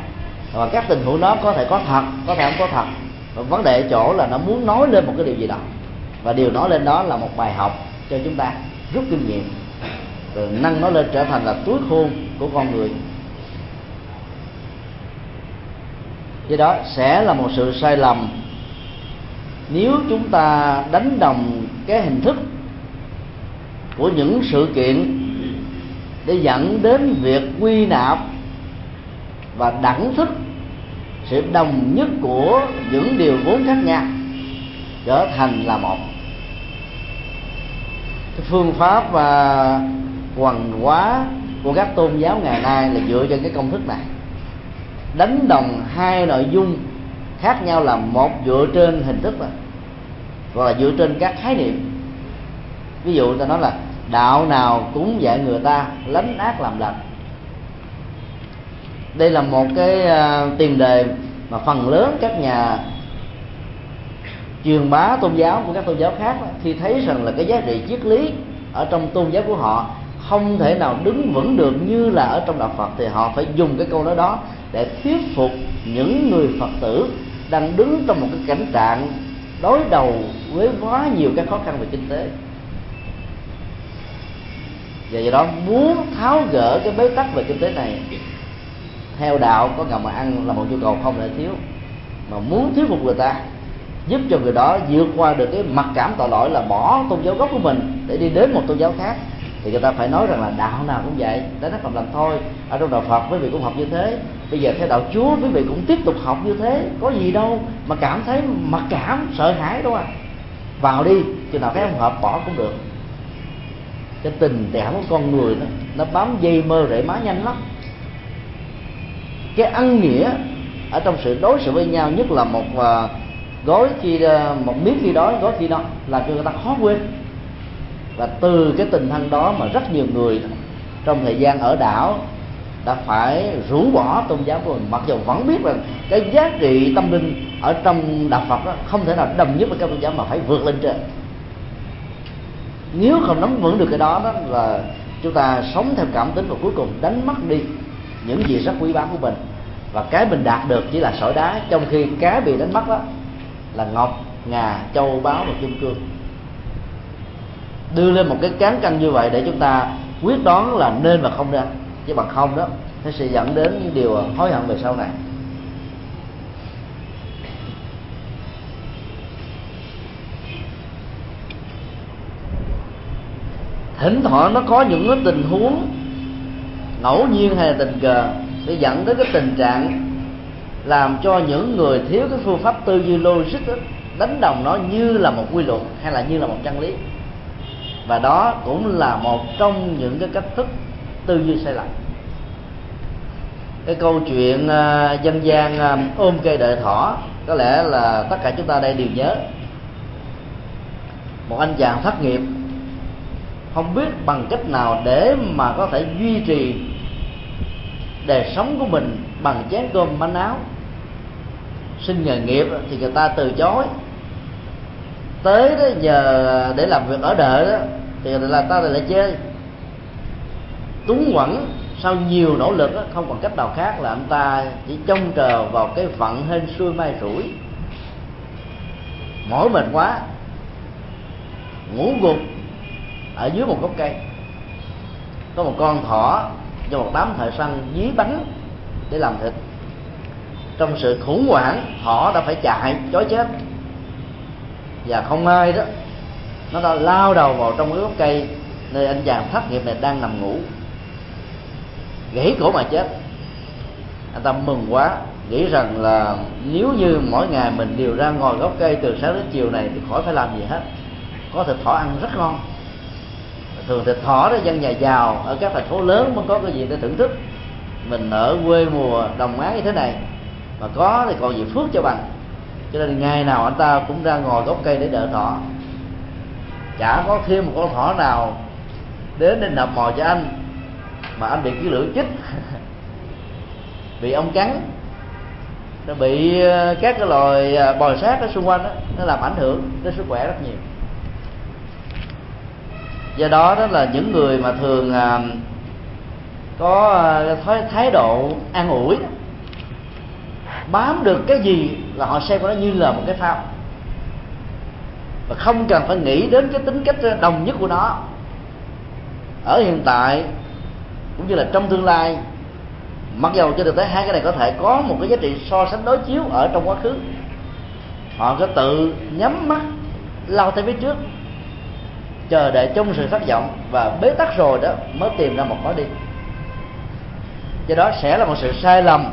Và các tình huống đó có thể có thật, có thể không có thật. Và vấn đề ở chỗ là nó muốn nói lên một cái điều gì đó. Và điều nói lên đó là một bài học cho chúng ta, rút kinh nghiệm. Rồi nâng nó lên trở thành là túi khôn của con người. Do đó sẽ là một sự sai lầm nếu chúng ta đánh đồng cái hình thức của những sự kiện để dẫn đến việc quy nạp và đẳng thức sự đồng nhất của những điều vốn khác nhau trở thành là một. Cái phương pháp và quần hóa của các tôn giáo ngày nay là dựa trên cái công thức này. Đánh đồng hai nội dung khác nhau là một dựa trên hình thức hoặc là dựa trên các khái niệm. Ví dụ ta nói là đạo nào cũng dạy người ta lánh ác làm lành. Đây là một cái uh, tiền đề mà phần lớn các nhà truyền bá tôn giáo của các tôn giáo khác khi thấy rằng là cái giá trị triết lý ở trong tôn giáo của họ không thể nào đứng vững được như là ở trong đạo Phật thì họ phải dùng cái câu nói đó để thuyết phục những người Phật tử đang đứng trong một cái cảnh trạng đối đầu với quá nhiều các khó khăn về kinh tế. Và do đó muốn tháo gỡ cái bế tắc về kinh tế này, theo đạo có ngầm mà ăn là một nhu cầu không thể thiếu, mà muốn thuyết phục người ta, giúp cho người đó vượt qua được cái mặc cảm tội lỗi là bỏ tôn giáo gốc của mình để đi đến một tôn giáo khác, thì người ta phải nói rằng là đạo nào cũng vậy đó nó còn làm thôi, ở trong đạo phật quý vị cũng học như thế bây giờ theo đạo chúa quý vị cũng tiếp tục học như thế có gì đâu mà cảm thấy mặc cảm sợ hãi đâu à. Vào đi chừng nào thấy không hợp bỏ cũng được. Cái tình cảm của con người nó nó bám dây mơ rễ má nhanh lắm. Cái ăn nghĩa ở trong sự đối xử với nhau nhất là một uh, gói khi uh, một miếng khi đó gói khi đó là cho người ta khó quên. Và từ cái tình thân đó mà rất nhiều người trong thời gian ở đảo đã phải rũ bỏ tôn giáo của mình. Mặc dù vẫn biết rằng cái giá trị tâm linh ở trong đạo Phật đó không thể nào đồng nhất với các tôn giáo mà phải vượt lên trên. Nếu không nắm vững được cái đó đó là chúng ta sống theo cảm tính và cuối cùng đánh mất đi những gì rất quý báu của mình. Và cái mình đạt được chỉ là sỏi đá, trong khi cái bị đánh mất đó là ngọc, ngà, châu báu và kim cương. Đưa lên một cái cán cân như vậy để chúng ta quyết đoán là nên và không nên chứ bằng không đó nó sẽ dẫn đến những điều hối hận về sau này. Thỉnh thoảng nó có những cái tình huống ngẫu nhiên hay là tình cờ sẽ dẫn đến cái tình trạng làm cho những người thiếu cái phương pháp tư duy logic đó, đánh đồng nó như là một quy luật hay là như là một chân lý. Và đó cũng là một trong những cái cách thức tư duy sai lầm. Cái câu chuyện uh, dân gian uh, ôm cây đợi thỏ có lẽ là tất cả chúng ta đây đều nhớ. Một anh chàng thất nghiệp không biết bằng cách nào để mà có thể duy trì đời sống của mình bằng chén cơm manh áo. Xin nghề nghiệp thì người ta từ chối. Tới đó nhờ để làm việc ở đợi đó thì là ta lại chơi túng quẩn sau nhiều nỗ lực đó, không còn cách nào khác là anh ta chỉ trông chờ vào cái phận hên xuôi mai rủi. Mỏi mệt quá ngủ gục ở dưới một gốc cây. Có một con thỏ cho một đám thợ săn dí bánh để làm thịt. Trong sự khủng hoảng thỏ đã phải chạy chói chết. Và không ai đó nó đã lao đầu vào trong cái gốc cây nơi anh chàng thất nghiệp này đang nằm ngủ gãy cổ mà chết. Anh ta mừng quá, nghĩ rằng là nếu như mỗi ngày mình đều ra ngồi gốc cây từ sáng đến chiều này thì khỏi phải làm gì hết. Có thịt thỏ ăn rất ngon. Thường thịt thỏ đó dân nhà giàu, ở các thành phố lớn mới có cái gì để thưởng thức. Mình ở quê mùa đồng áng như thế này, mà có thì còn gì phước cho bằng. Cho nên ngày nào anh ta cũng ra ngồi gốc cây để đợi thỏ chả có thêm một con thỏ nào đến để nộp mò cho anh mà anh bị cái lưỡi chích bị ong cắn. Nó bị ờ, các cái loài ờ, bò sát ở xung quanh đó, nó làm ảnh hưởng đến sức khỏe rất nhiều. Do đó đó là những người mà thường à, có thói thái độ an ủi bám được cái gì là họ xem nó như là một cái phao. Và không cần phải nghĩ đến cái tính cách đồng nhất của nó. Ở hiện tại cũng như là trong tương lai, mặc dầu trên thực tế hai cái này có thể có một cái giá trị so sánh đối chiếu ở trong quá khứ, họ có tự nhắm mắt lao tới phía trước, chờ đợi trong sự thất vọng và bế tắc rồi đó mới tìm ra một lối đi. Do đó sẽ là một sự sai lầm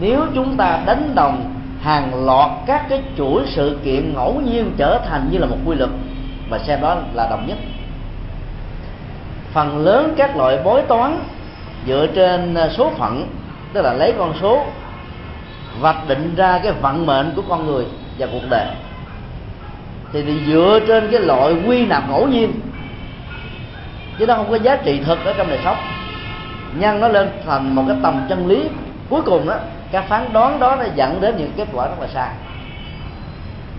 nếu chúng ta đánh đồng hàng loạt các cái chuỗi sự kiện ngẫu nhiên trở thành như là một quy luật, và xem đó là đồng nhất phần lớn các loại bói toán dựa trên à, số phận, tức là lấy con số, vạch định ra cái vận mệnh của con người và cuộc đời. Thì dựa trên cái loại quy nạp ngẫu nhiên. Chứ nó không có giá trị thực ở trong đời sống. Nhân nó lên thành một cái tầm chân lý cuối cùng đó các phán đoán đó nó dẫn đến những kết quả rất là sai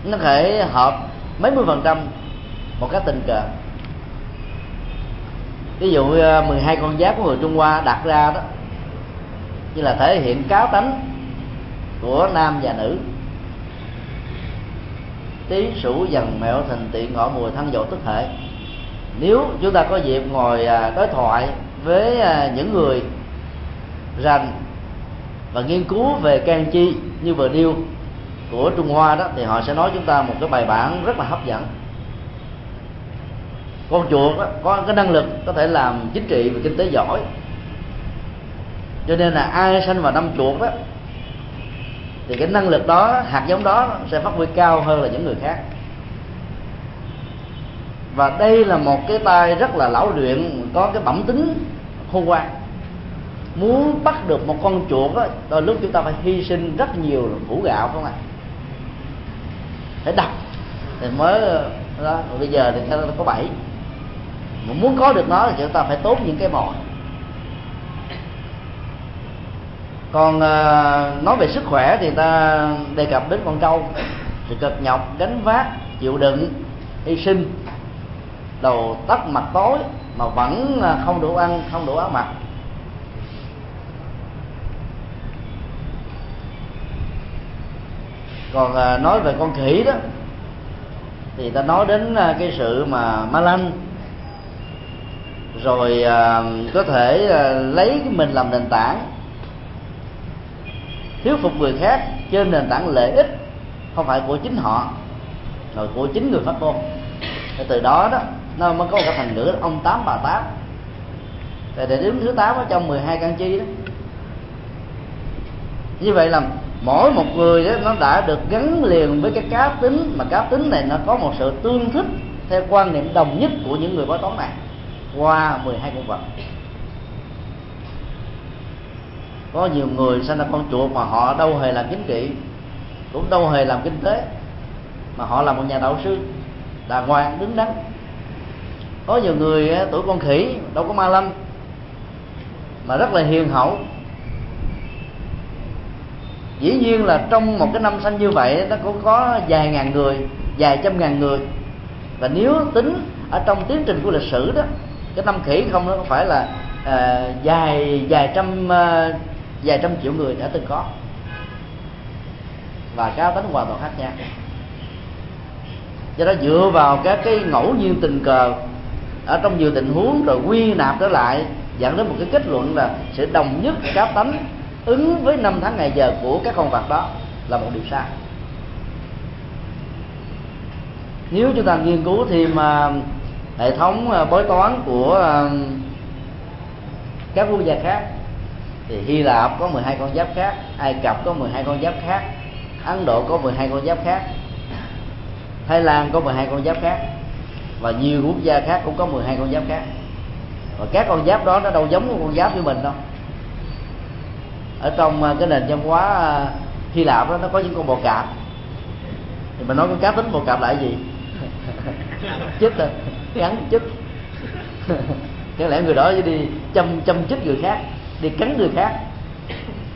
nó thể hợp mấy mươi phần trăm một cái tình cờ ví dụ 12 à, con giáp của người Trung Hoa đặt ra đó, như là thể hiện cáo tánh của nam và nữ. Tí sủ dần mẹo thành tiện ngọ mùi thân dậu tức hệ. Nếu chúng ta có dịp ngồi à, đối thoại với à, những người rành và nghiên cứu về can chi như vừa điêu của Trung Hoa đó, thì họ sẽ nói chúng ta một cái bài bản rất là hấp dẫn con chuột đó, có cái năng lực có thể làm chính trị và kinh tế giỏi. Cho nên là ai sanh vào năm chuột đó thì cái năng lực đó hạt giống đó sẽ phát huy cao hơn là những người khác. Và đây là một cái tay rất là lão luyện có cái bẩm tính khôn ngoan. Muốn bắt được một con chuột đó đôi lúc chúng ta phải hy sinh rất nhiều củ gạo không ạ? À? phải đập thì mới đó Rồi bây giờ thì nó có bảy mà muốn có được nó thì chúng ta phải tốt những cái mồi còn à, nói về sức khỏe thì ta đề cập đến con trâu. Thì cực nhọc gánh vác chịu đựng hy sinh. Đầu tắt mặt tối mà vẫn không đủ ăn không đủ áo mặc. Còn à, nói về con khỉ đó thì ta nói đến à, cái sự mà ma lanh rồi à, có thể à, lấy mình làm nền tảng. Thuyết phục người khác trên nền tảng lợi ích, không phải của chính họ rồi của chính người phát ngôn. Từ đó đó, nó mới có một cái thành ngữ ông tám, bà tám. Tại để đứng thứ tám ở trong 12 căn chi đó. Như vậy là mỗi một người đó, nó đã được gắn liền với cái cá tính, mà cá tính này nó có một sự tương thích theo quan niệm đồng nhất của những người bói toán này qua 12 con vật. Có nhiều người sinh ra con chuột mà họ đâu hề làm chính trị, cũng đâu hề làm kinh tế, mà họ là một nhà đạo sư, đàng hoàng, đứng đắn. Có nhiều người tuổi con khỉ, đâu có ma lâm mà rất là hiền hậu. Dĩ nhiên là trong một cái năm sanh như vậy nó cũng có vài ngàn người, vài trăm ngàn người. Và nếu tính ở trong tiến trình của lịch sử đó cái năm khỉ không nó phải là ờ, uh, dài dài trăm ờ, uh, dài trăm triệu người đã từng có. Và cá tính hoàn toàn khác nhau. Do đó dựa vào các cái ngẫu nhiên tình cờ ở trong nhiều tình huống rồi quy nạp trở lại dẫn đến một cái kết luận là sự đồng nhất cá tánh ứng với năm tháng ngày giờ của các con vật đó là một điều sai. Nếu chúng ta nghiên cứu thêm ờ, hệ thống ờ, bói toán của ờ, các quốc gia khác. Thì Hy Lạp có 12 con giáp khác, Ai Cập có 12 con giáp khác, Ấn Độ có 12 con giáp khác, Thái Lan có 12 con giáp khác và nhiều quốc gia khác cũng có 12 con giáp khác. Và các con giáp đó nó đâu giống con giáp như mình đâu. Ở trong ờ, cái nền văn hóa Hy Lạp đó nó có những con bò cạp. Thì mình nói con cá tính bò cạp là gì? Chích rồi gắn chích. Chẳng lẽ người đó đi chăm chăm chích người khác đi cắn người khác.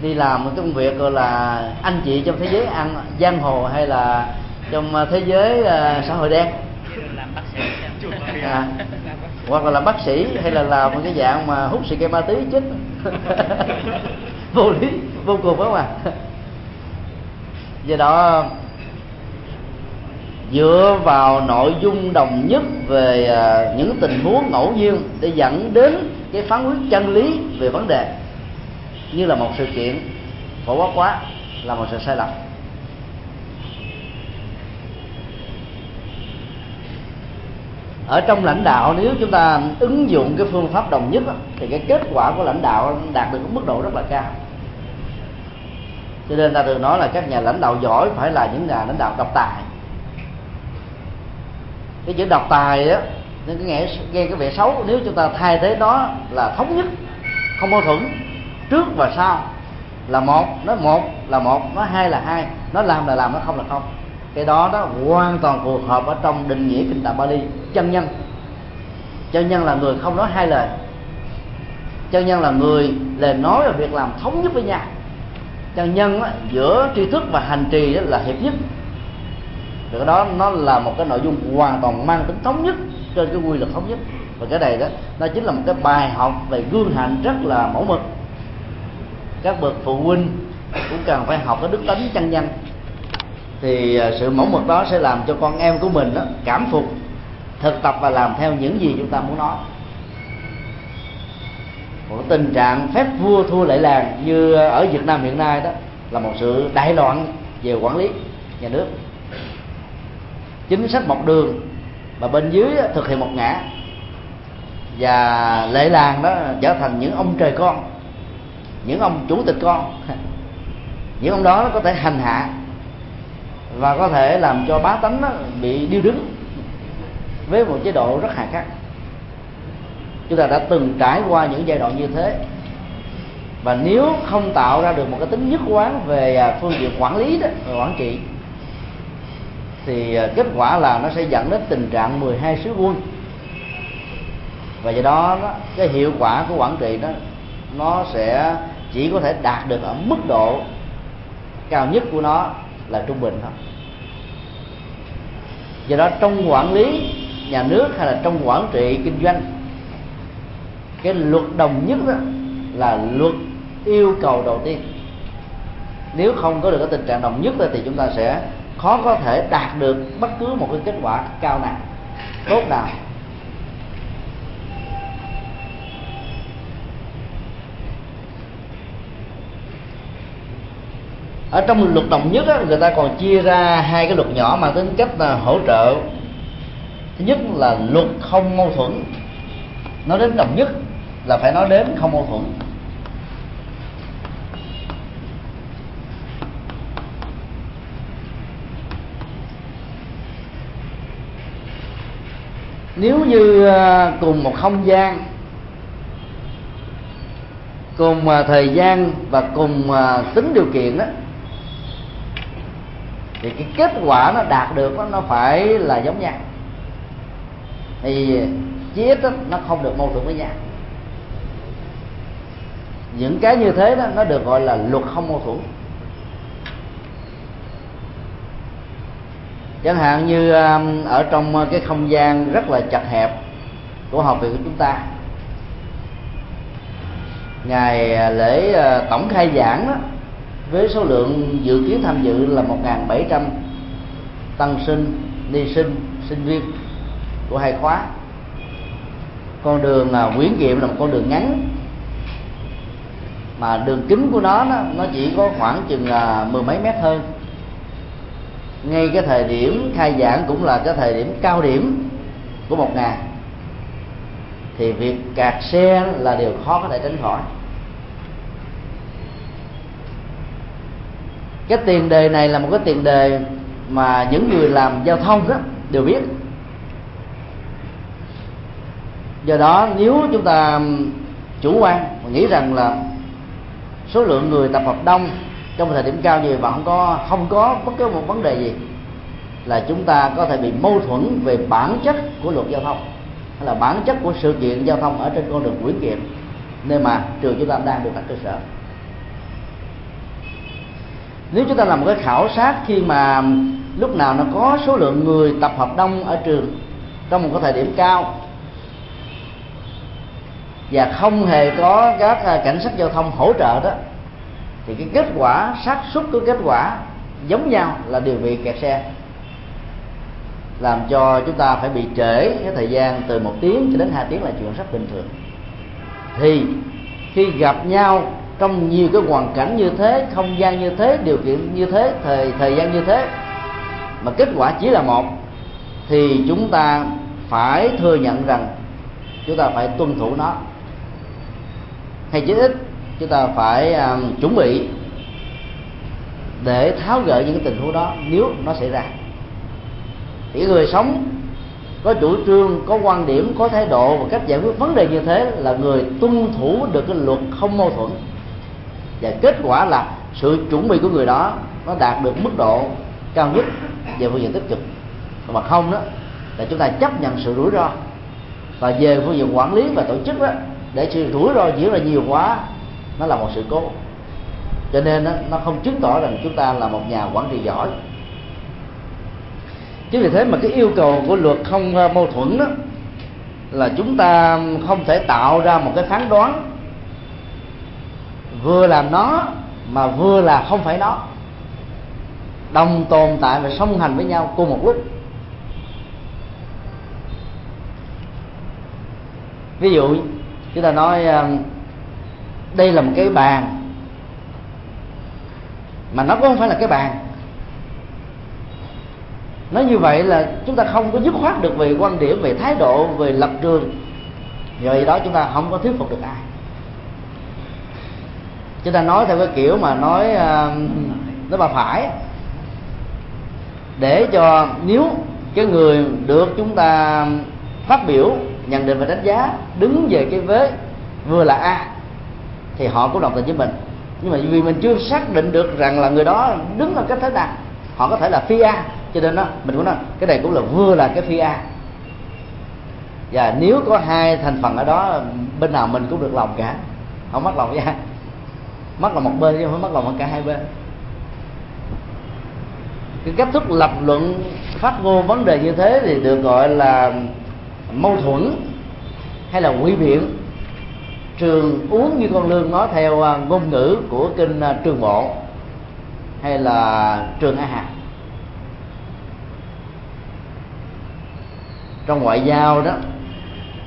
Đi làm một cái công việc gọi là anh chị trong thế giới ăn giang hồ hay là trong à, thế giới uh, xã hội đen. À, hoặc là làm bác sĩ hay là làm một cái dạng mà hút xì ke ma túy chết <laughs> vô lý vô cùng phải không ạ? Do đó dựa vào nội dung đồng nhất về à, những tình huống ngẫu nhiên để dẫn đến cái phán quyết chân lý về vấn đề. Như là một sự kiện phổ quát quá là một sự sai lầm. Ở trong lãnh đạo, nếu chúng ta ứng dụng cái phương pháp đồng nhất thì cái kết quả của lãnh đạo đạt được mức độ rất là cao. Cho nên ta thường nói là các nhà lãnh đạo giỏi phải là những nhà lãnh đạo độc tài cái chữ độc tài á nên cái nghe nghe cái vẻ xấu nếu chúng ta thay thế đó là thống nhất không mâu thuẫn trước và sau là một nó một là một nó hai là hai nó làm là làm nó không là không. Cái đó đó hoàn toàn phù hợp ở trong định nghĩa kinh tạng Bali chân nhân. Chân nhân là người không nói hai lời. Chân nhân là người lời nói và việc làm thống nhất với nhau. Chân nhân á, giữa tri thức và hành trì đó là hiệp nhất cái đó nó là một cái nội dung hoàn toàn mang tính thống nhất trên cái quy luật thống nhất. Và cái này đó, nó chính là một cái bài học về gương hạnh rất là mẫu mực. Các bậc phụ huynh cũng cần phải học cái đức tính chân nhân. Thì à, sự mẫu mực đó sẽ làm cho con em của mình đó cảm phục, thực tập và làm theo những gì chúng ta muốn nói. Một tình trạng phép vua thua lệ làng như ở Việt Nam hiện nay đó là một sự đại loạn về quản lý nhà nước chính sách một đường mà bên dưới thực hiện một ngã. Và lệ làng đó trở thành những ông trời con, những ông chủ tịch con. <laughs> Những ông đó có thể hành hạ và có thể làm cho bá tánh bị điêu đứng với một chế độ rất hà khắc. Chúng ta đã từng trải qua những giai đoạn như thế. Và nếu không tạo ra được một cái tính nhất quán về à, phương diện quản lý đó, quản trị thì à, kết quả là nó sẽ dẫn đến tình trạng 12 sứ quân. Và do đó, đó cái hiệu quả của quản trị đó nó sẽ chỉ có thể đạt được ở mức độ cao nhất của nó là trung bình thôi. Do đó trong quản lý nhà nước hay là trong quản trị kinh doanh cái luật đồng nhất đó là luật yêu cầu đầu tiên. Nếu không có được cái tình trạng đồng nhất thì chúng ta sẽ khó có thể đạt được bất cứ một cái kết quả cao nào. Tốt nào? Ở trong luật đồng nhất á, người ta còn chia ra hai cái luật nhỏ mà tính cách là hỗ trợ. Thứ nhất là luật không mâu thuẫn. Nói đến đồng nhất là phải nói đến không mâu thuẫn. Nếu như ờ, cùng một không gian cùng ờ, thời gian và cùng ờ, tính điều kiện đó thì cái kết quả nó đạt được đó, nó phải là giống nhau. Thì chí đó, nó không được mâu thuẫn với nhau. Những cái như thế đó nó được gọi là luật không mâu thuẫn. Chẳng hạn như um, ở trong uh, cái không gian rất là chặt hẹp của học viện của chúng ta, ngày uh, lễ uh, tổng khai giảng đó, với số lượng dự kiến tham dự là 1.700 tăng sinh, ni sinh sinh viên của hai khóa. Con đường là quyến kiệm là một con đường ngắn, mà đường kính của nó nó chỉ có khoảng chừng là mười mấy mét thôi ngay cái thời điểm khai giảng cũng là cái thời điểm cao điểm của một ngày. Thì việc cạt xe là điều khó có thể tránh khỏi. Cái tiền đề này là một cái tiền đề mà những người làm giao thông đó đều biết. Do đó, nếu chúng ta chủ quan nghĩ rằng là số lượng người tập hợp đông trong một thời điểm cao như vậy mà không có không có bất cứ một vấn đề gì, là chúng ta có thể bị mâu thuẫn về bản chất của luật giao thông, hay là bản chất của sự kiện giao thông ở trên con đường Nguyễn kiệm, nơi mà trường chúng ta đang được đặt cơ sở. Nếu chúng ta làm một cái khảo sát khi mà lúc nào nó có số lượng người tập hợp đông ở trường trong một cái thời điểm cao, và không hề có các à, cảnh sát giao thông hỗ trợ đó thì cái kết quả, xác suất của kết quả giống nhau là đều bị kẹt xe. Làm cho chúng ta phải bị trễ cái thời gian từ một tiếng cho đến hai tiếng là chuyện rất bình thường. Thì khi gặp nhau trong nhiều cái hoàn cảnh như thế, không gian như thế, điều kiện như thế, thời thời gian như thế, mà kết quả chỉ là một, thì chúng ta phải thừa nhận rằng chúng ta phải tuân thủ nó. Hay chí ít chúng ta phải um, chuẩn bị để tháo gỡ những cái tình huống đó nếu nó xảy ra. Thì người sống có chủ trương có quan điểm có thái độ và cách giải quyết vấn đề như thế là người tuân thủ được cái luật không mâu thuẫn. Và kết quả là sự chuẩn bị của người đó nó đạt được mức độ cao nhất về phương diện tích cực. Mà không đó là chúng ta chấp nhận sự rủi ro. Và về phương diện quản lý và tổ chức đó để sự rủi ro diễn ra nhiều quá nó là một sự cố. Cho nên đó, nó không chứng tỏ rằng chúng ta là một nhà quản trị giỏi. Chính vì thế mà cái yêu cầu của luật không à, mâu thuẫn đó là chúng ta không thể tạo ra một cái phán đoán vừa làm nó mà vừa là không phải nó. Đồng tồn tại và song hành với nhau cùng một lúc. Ví dụ chúng ta nói à, đây là một cái bàn. Mà nó cũng không phải là cái bàn. Nói như vậy là chúng ta không có dứt khoát được về quan điểm, về thái độ, về lập trường. Vậy đó chúng ta không có thuyết phục được ai. Chúng ta nói theo cái kiểu mà nói um, nó bà phải. Để cho nếu cái người được chúng ta phát biểu, nhận định và đánh giá, đứng về cái vế, vừa là a thì họ cũng đồng tình với mình. Nhưng mà vì mình chưa xác định được rằng là người đó đứng ở cái thế nào, họ có thể là phi a. Cho nên đó, mình cũng nói, cái này cũng là vừa là cái phi a. Và nếu có hai thành phần ở đó, bên nào mình cũng được lòng cả. Không mất lòng với ai. Mất lòng một bên chứ không mất lòng cả hai bên. Cái cách thức lập luận, phát ngôn vấn đề như thế thì được gọi là mâu thuẫn hay là nguy biện trường uống như con lương nói theo à, ngôn ngữ của kinh à, trường bộ hay là trường a hạt trong ngoại giao đó,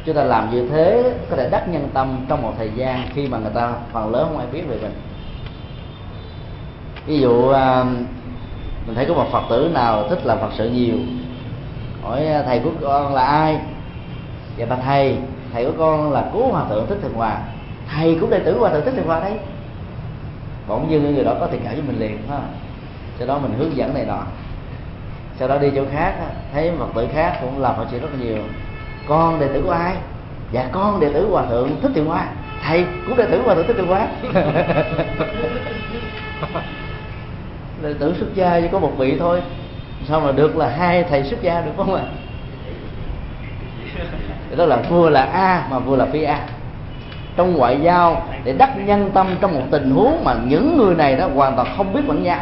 chúng ta làm như thế có thể đắc nhân tâm trong một thời gian khi mà người ta phần lớn không ai biết về mình. Ví dụ à, mình thấy có một phật tử nào thích làm phật sự nhiều, hỏi thầy của con là ai? Dạ bà thầy thầy của con là cố hòa thượng thích thường hòa. Thầy cũng đệ tử hòa thượng thích thường hòa đấy. Bỗng dưng người đó có thiện cảm với mình liền ha sau đó mình hướng dẫn này nọ. Sau đó đi chỗ khác, thấy phật tử khác cũng làm mọi chuyện rất là nhiều. Con đệ tử của ai? Dạ con đệ tử hòa thượng thích thiện hoa thầy cũng đệ tử hòa thượng thích thiện hoa <laughs> đệ tử xuất gia chỉ có một vị thôi. Sao mà được là hai thầy xuất gia, được không ạ? Đó là vừa là a mà vừa là phi a. Trong ngoại giao để đắc nhân tâm trong một tình huống mà những người này đó hoàn toàn không biết lẫn nhau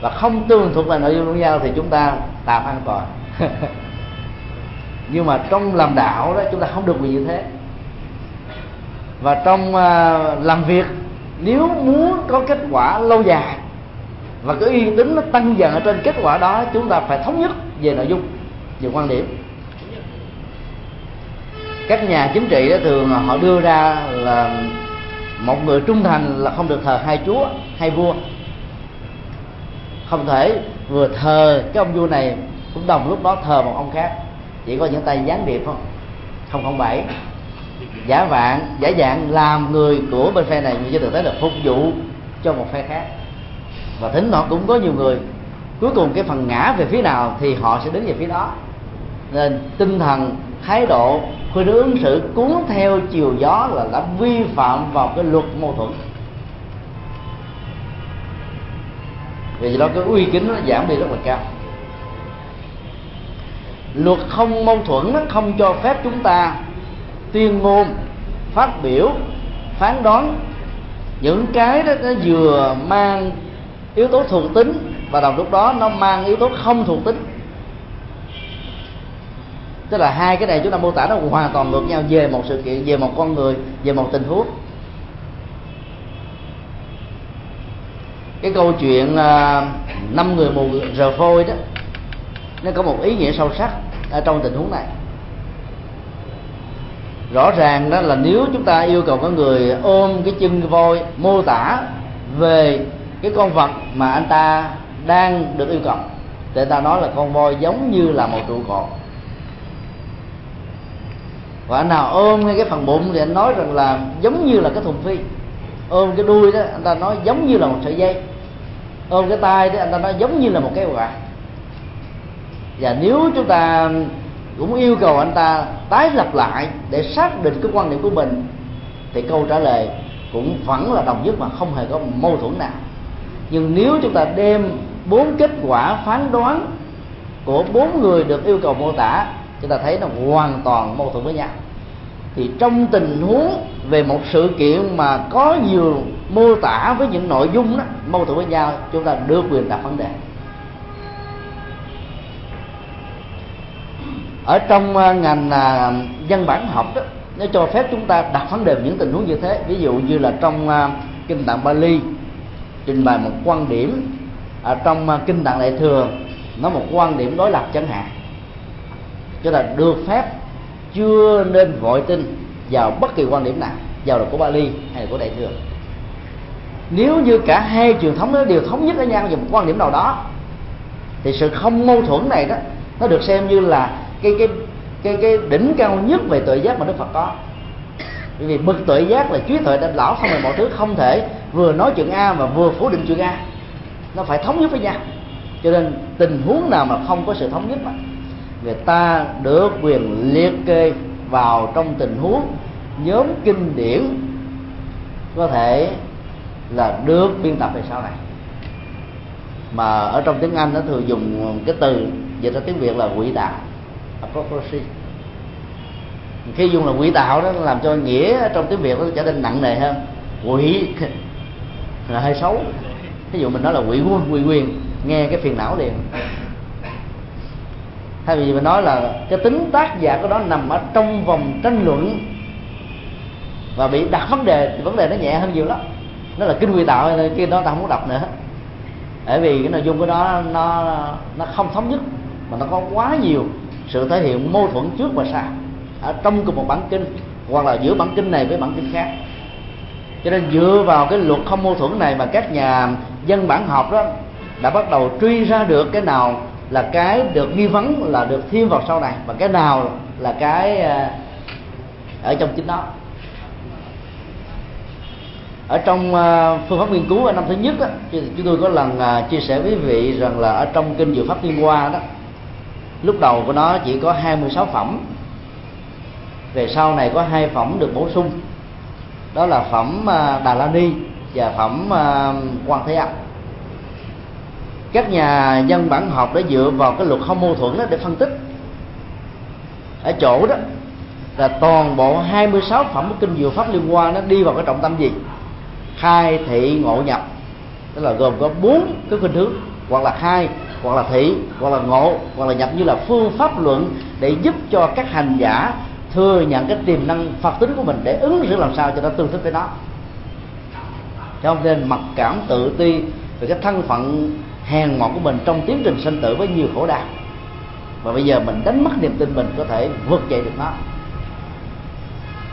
và không tương thuộc về nội dung lẫn nhau thì chúng ta tạm an toàn. <laughs> Nhưng mà trong làm đạo đó chúng ta không được vì như thế. Và trong uh, làm việc nếu muốn có kết quả lâu dài và cái uy tín nó tăng dần ở trên kết quả đó chúng ta phải thống nhất về nội dung về quan điểm các nhà chính trị đó thường họ đưa ra là một người trung thành là không được thờ hai chúa, hai vua. Không thể vừa thờ cái ông vua này cũng đồng lúc đó thờ một ông khác. Chỉ có những tay gián điệp không? Không không bảy giả vạn giả dạng làm người của bên phe này, nhưng trên thực tế là phục vụ cho một phe khác. Và thỉnh thoảng cũng có nhiều người, cuối cùng cái phần ngã về phía nào thì họ sẽ đứng về phía đó. Nên tinh thần thái độ khuyên ứng xử cuốn theo chiều gió là đã vi phạm vào cái luật mâu thuẫn. Vì đó, cái uy tín nó giảm đi rất là cao. Luật không mâu thuẫn nó không cho phép chúng ta tuyên ngôn, phát biểu, phán đoán. Những cái đó nó vừa mang yếu tố thuộc tính và đồng lúc đó nó mang yếu tố không thuộc tính tức là hai cái này chúng ta mô tả nó hoàn toàn ngược nhau về một sự kiện, về một con người, về một tình huống. Cái câu chuyện à, năm người mù rờ phôi đó, nó có một ý nghĩa sâu sắc ở trong tình huống này. Rõ ràng đó là nếu chúng ta yêu cầu có người ôm cái chân voi mô tả về cái con vật mà anh ta đang được yêu cầu, thì ta nói là con voi giống như là một trụ cột và anh nào ôm ngay cái phần bụng thì anh nói rằng là giống như là cái thùng phi. Ôm cái đuôi đó, anh ta nói giống như là một sợi dây. Ôm cái tay đó, anh ta nói giống như là một cái quạt. Và nếu chúng ta cũng yêu cầu anh ta tái lập lại để xác định cái quan điểm của mình, thì câu trả lời cũng vẫn là đồng nhất mà không hề có mâu thuẫn nào. Nhưng nếu chúng ta đem bốn kết quả phán đoán của bốn người được yêu cầu mô tả chúng ta thấy nó hoàn toàn mâu thuẫn với nhau. Thì trong tình huống về một sự kiện mà có nhiều mô tả với những nội dung đó, mâu thuẫn với nhau, chúng ta đưa quyền đặt vấn đề. Ở trong à, ngành à, văn bản học đó, nó cho phép chúng ta đặt vấn đề những tình huống như thế. Ví dụ như là trong à, kinh tạng Bali, trình bày một quan điểm ở trong kinh tạng đại thừa nó một quan điểm đối lập chẳng hạn cho là được phép chưa nên vội tin vào bất kỳ quan điểm nào, vào là của Bali hay là của đại thừa. Nếu như cả hai truyền thống đó đều thống nhất với nhau về một quan điểm nào đó, thì sự không mâu thuẫn này đó, nó được xem như là cái cái cái cái đỉnh cao nhất về tuệ giác mà đức phật có. Bởi vì bậc tuệ giác là trí tuệ đã lão không là mọi thứ không thể vừa nói chuyện a mà vừa phủ định chuyện a. Nó phải thống nhất với nhau. Cho nên tình huống nào mà không có sự thống nhất mà người ta được quyền liệt kê vào trong tình huống nhóm kinh điển có thể là được biên tập về sau này. Mà ở trong tiếng Anh nó thường dùng cái từ dịch ra tiếng Việt là quỹ đạo apocryphy khi dùng là quỹ đạo đó làm cho nghĩa trong tiếng việt nó trở nên nặng nề hơn. Quỷ <laughs> là hơi xấu. Ví dụ mình nói là quỷ quân, quỷ quyền, nghe cái phiền não liền thay vì mình nói là cái tính tác giả của nó nằm ở trong vòng tranh luận và bị đặt vấn đề thì vấn đề nó nhẹ hơn nhiều lắm. Nó là kinh quy tạo kia nó ta không muốn đọc nữa. Bởi vì cái nội dung của nó nó nó không thống nhất, mà nó có quá nhiều sự thể hiện mâu thuẫn trước và sau. Ở trong cùng một bản kinh, hoặc là giữa bản kinh này với bản kinh khác. Cho nên dựa vào cái luật không mâu thuẫn này mà các nhà dân bản học đó đã bắt đầu truy ra được cái nào là cái được nghi vấn là được thêm vào sau này và cái nào là cái à, ở trong chính đó ở trong à, phương pháp nghiên cứu ở năm thứ nhất đó, chúng tôi có lần à, chia sẻ với vị rằng là ở trong kinh Diệu pháp liên hoa đó lúc đầu của nó chỉ có 26 phẩm về sau này có hai phẩm được bổ sung. Đó là phẩm Đà La Ni và phẩm Quan Thế Âm các nhà dân bản học đã dựa vào cái luật không mâu thuẫn đó để phân tích. Ở chỗ đó là toàn bộ 26 phẩm của kinh Diệu Pháp Liên quan nó đi vào cái trọng tâm gì? Khai thị ngộ nhập. Tức là gồm có bốn cái khuynh hướng, hoặc là khai, hoặc là thị, hoặc là ngộ, hoặc là nhập như là phương pháp luận để giúp cho các hành giả thừa nhận cái tiềm năng phật tính của mình để ứng xử làm sao cho nó tương thích với nó. Cho nên mặc cảm tự ti về cái thân phận hèn mọn của mình trong tiến trình sinh tử với nhiều khổ đau. Và bây giờ mình đánh mất niềm tin mình có thể vượt dậy được nó.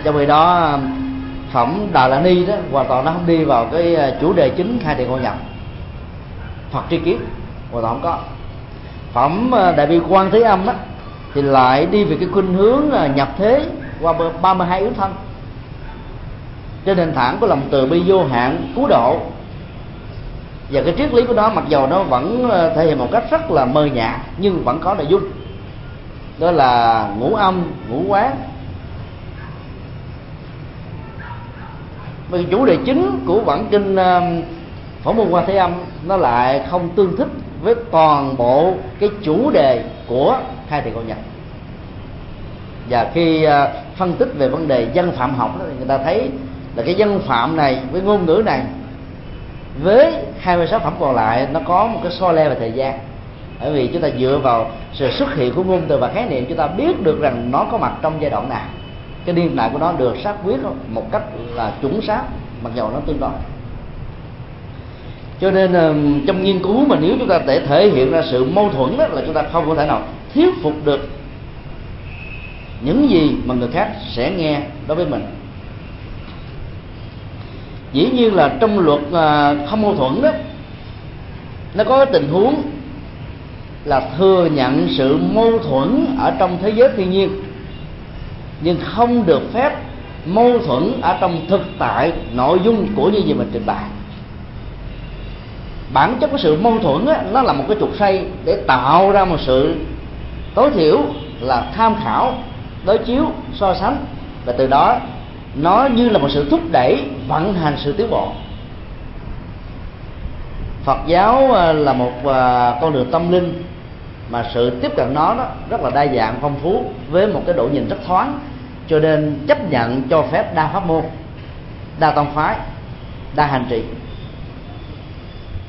Do vậy đó, phẩm đà la ni đó, hoàn toàn nó không đi vào cái à, chủ đề chính khai thị ngộ nhập. Phật tri kiến, hoàn toàn không có. Phẩm à, đại bi quan thế âm á, thì lại đi về cái khuynh hướng à, nhập thế qua 32 yếu thân. Trên nền tảng của lòng từ bi vô hạn cứu độ và cái triết lý của nó mặc dù nó vẫn ờ, thể hiện một cách rất là mơ nhạt nhưng vẫn có nội dung. Đó là ngũ âm ngũ quán. Mà chủ đề chính của bản kinh ờ, phổ môn quan thế âm nó lại không tương thích với toàn bộ cái chủ đề của hai thầy cô nhật. Và khi ờ, phân tích về vấn đề dân phạm học đó, thì người ta thấy là cái dân phạm này với ngôn ngữ này với 26 phẩm còn lại, nó có một cái so le về thời gian. Bởi vì chúng ta dựa vào sự xuất hiện của ngôn từ và khái niệm, chúng ta biết được rằng nó có mặt trong giai đoạn nào. Cái niên đại của nó được xác quyết một cách là chuẩn xác, mặc dầu nó tương đối. Cho nên trong nghiên cứu mà nếu chúng ta để thể hiện ra sự mâu thuẫn đó là chúng ta không có thể nào thuyết phục được những gì mà người khác sẽ nghe đối với mình dĩ nhiên là trong luật à, không mâu thuẫn đó nó có tình huống là thừa nhận sự mâu thuẫn ở trong thế giới thiên nhiên nhưng không được phép mâu thuẫn ở trong thực tại nội dung của những gì mình trình bày. Bản chất của sự mâu thuẫn á, nó là một cái trục xây để tạo ra một sự tối thiểu là tham khảo đối chiếu so sánh và từ đó nó như là một sự thúc đẩy vận hành sự tiến bộ. Phật giáo ờ, là một ờ, con đường tâm linh mà sự tiếp cận nó đó rất là đa dạng, phong phú, với một cái độ nhìn rất thoáng, cho nên chấp nhận cho phép đa pháp môn, đa tông phái, đa hành trì.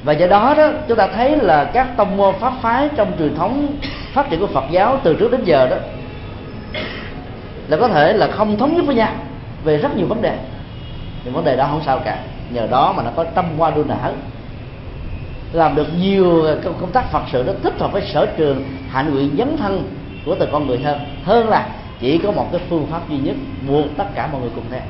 Và do đó đó, chúng ta thấy là các tông môn pháp phái trong truyền thống phát triển của Phật giáo từ trước đến giờ đó, là có thể là không thống nhất với nhau về rất nhiều vấn đề. Thì vấn đề đó không sao cả. Nhờ đó mà nó có tâm hoa đua nở. Làm được nhiều công tác phật sự nó thích hợp với sở trường hạnh nguyện dấn thân của từng con người hơn. Hơn là chỉ có một cái phương pháp duy nhất buộc tất cả mọi người cùng theo.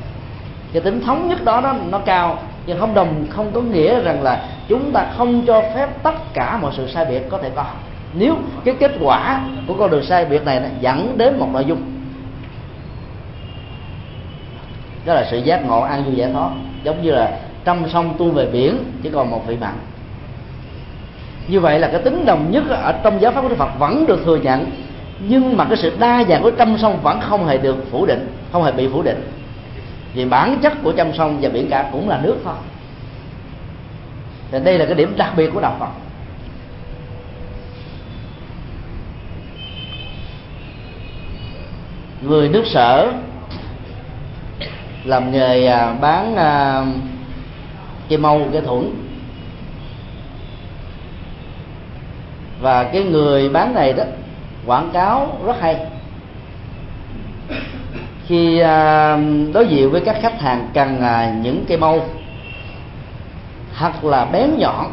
Cái tính thống nhất đó, đó nó cao nhưng không đồng không có nghĩa rằng là chúng ta không cho phép tất cả mọi sự sai biệt có thể có. Nếu cái kết quả của con đường sai biệt này dẫn đến một nội dung đó là sự giác ngộ an vui giải thoát. Giống như là trăm sông tu về biển, chỉ còn một vị mặn như vậy là cái tính đồng nhất ở trong giáo pháp của Đức Phật vẫn được thừa nhận, nhưng mà cái sự đa dạng của trăm sông vẫn không hề được phủ định, không hề bị phủ định. Vì bản chất của trăm sông và biển cả cũng là nước thôi. Thì đây là cái điểm đặc biệt của đạo Phật. Người nước sở làm nghề à, bán à, cây mâu cây thuẫn. Và cái người bán này đó, quảng cáo rất hay. Khi à, đối diện với các khách hàng cần những cây mâu hoặc là bén nhọn,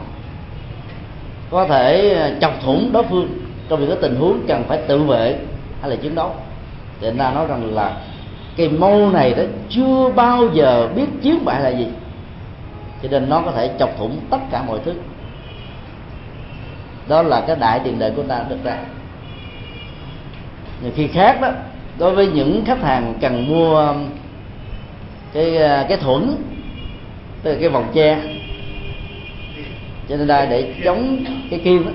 có thể chọc thủng đối phương trong những cái tình huống cần phải tự vệ hay là chiến đấu, thì anh ta nói rằng là cây mâu này đó chưa bao giờ biết chiến bại là gì. Cho nên nó có thể chọc thủng tất cả mọi thứ. Đó là cái đại tiền đề của ta được ra. Nhiều khi khác đó, đối với những khách hàng cần mua cái cái thuẫn, tức là cái vòng tre cho nên đây để chống cái kim đó,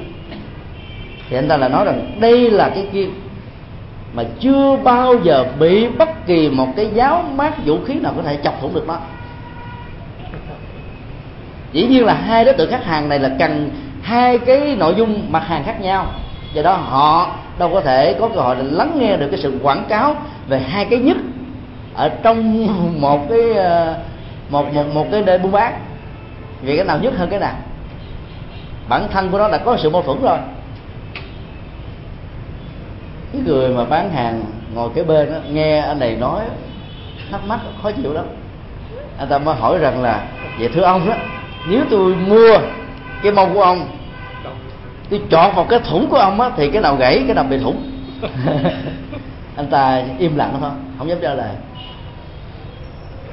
thì anh ta là nói rằng đây là cái kim mà chưa bao giờ bị bất kỳ một cái giáo mát vũ khí nào có thể chọc thủng được nó. Dĩ nhiên là hai đối tượng khách hàng này là cần hai cái nội dung mặt hàng khác nhau. Do đó họ đâu có thể có cơ hội là lắng nghe được cái sự quảng cáo về hai cái nhất ở trong <laughs> một cái ờ, một một một cái nơi buôn bán. Vì cái nào nhất hơn cái nào? Bản thân của nó đã có sự mâu thuẫn rồi cái người mà bán hàng ngồi kế bên đó, nghe anh này nói thắc mắc khó chịu lắm. Anh ta mới hỏi rằng là vậy thưa ông đó nếu tôi mua cái mông của ông tôi chọn vào cái thủng của ông á thì cái nào gãy cái nào bị thủng? <laughs> Anh ta im lặng thôi không dám trả lời.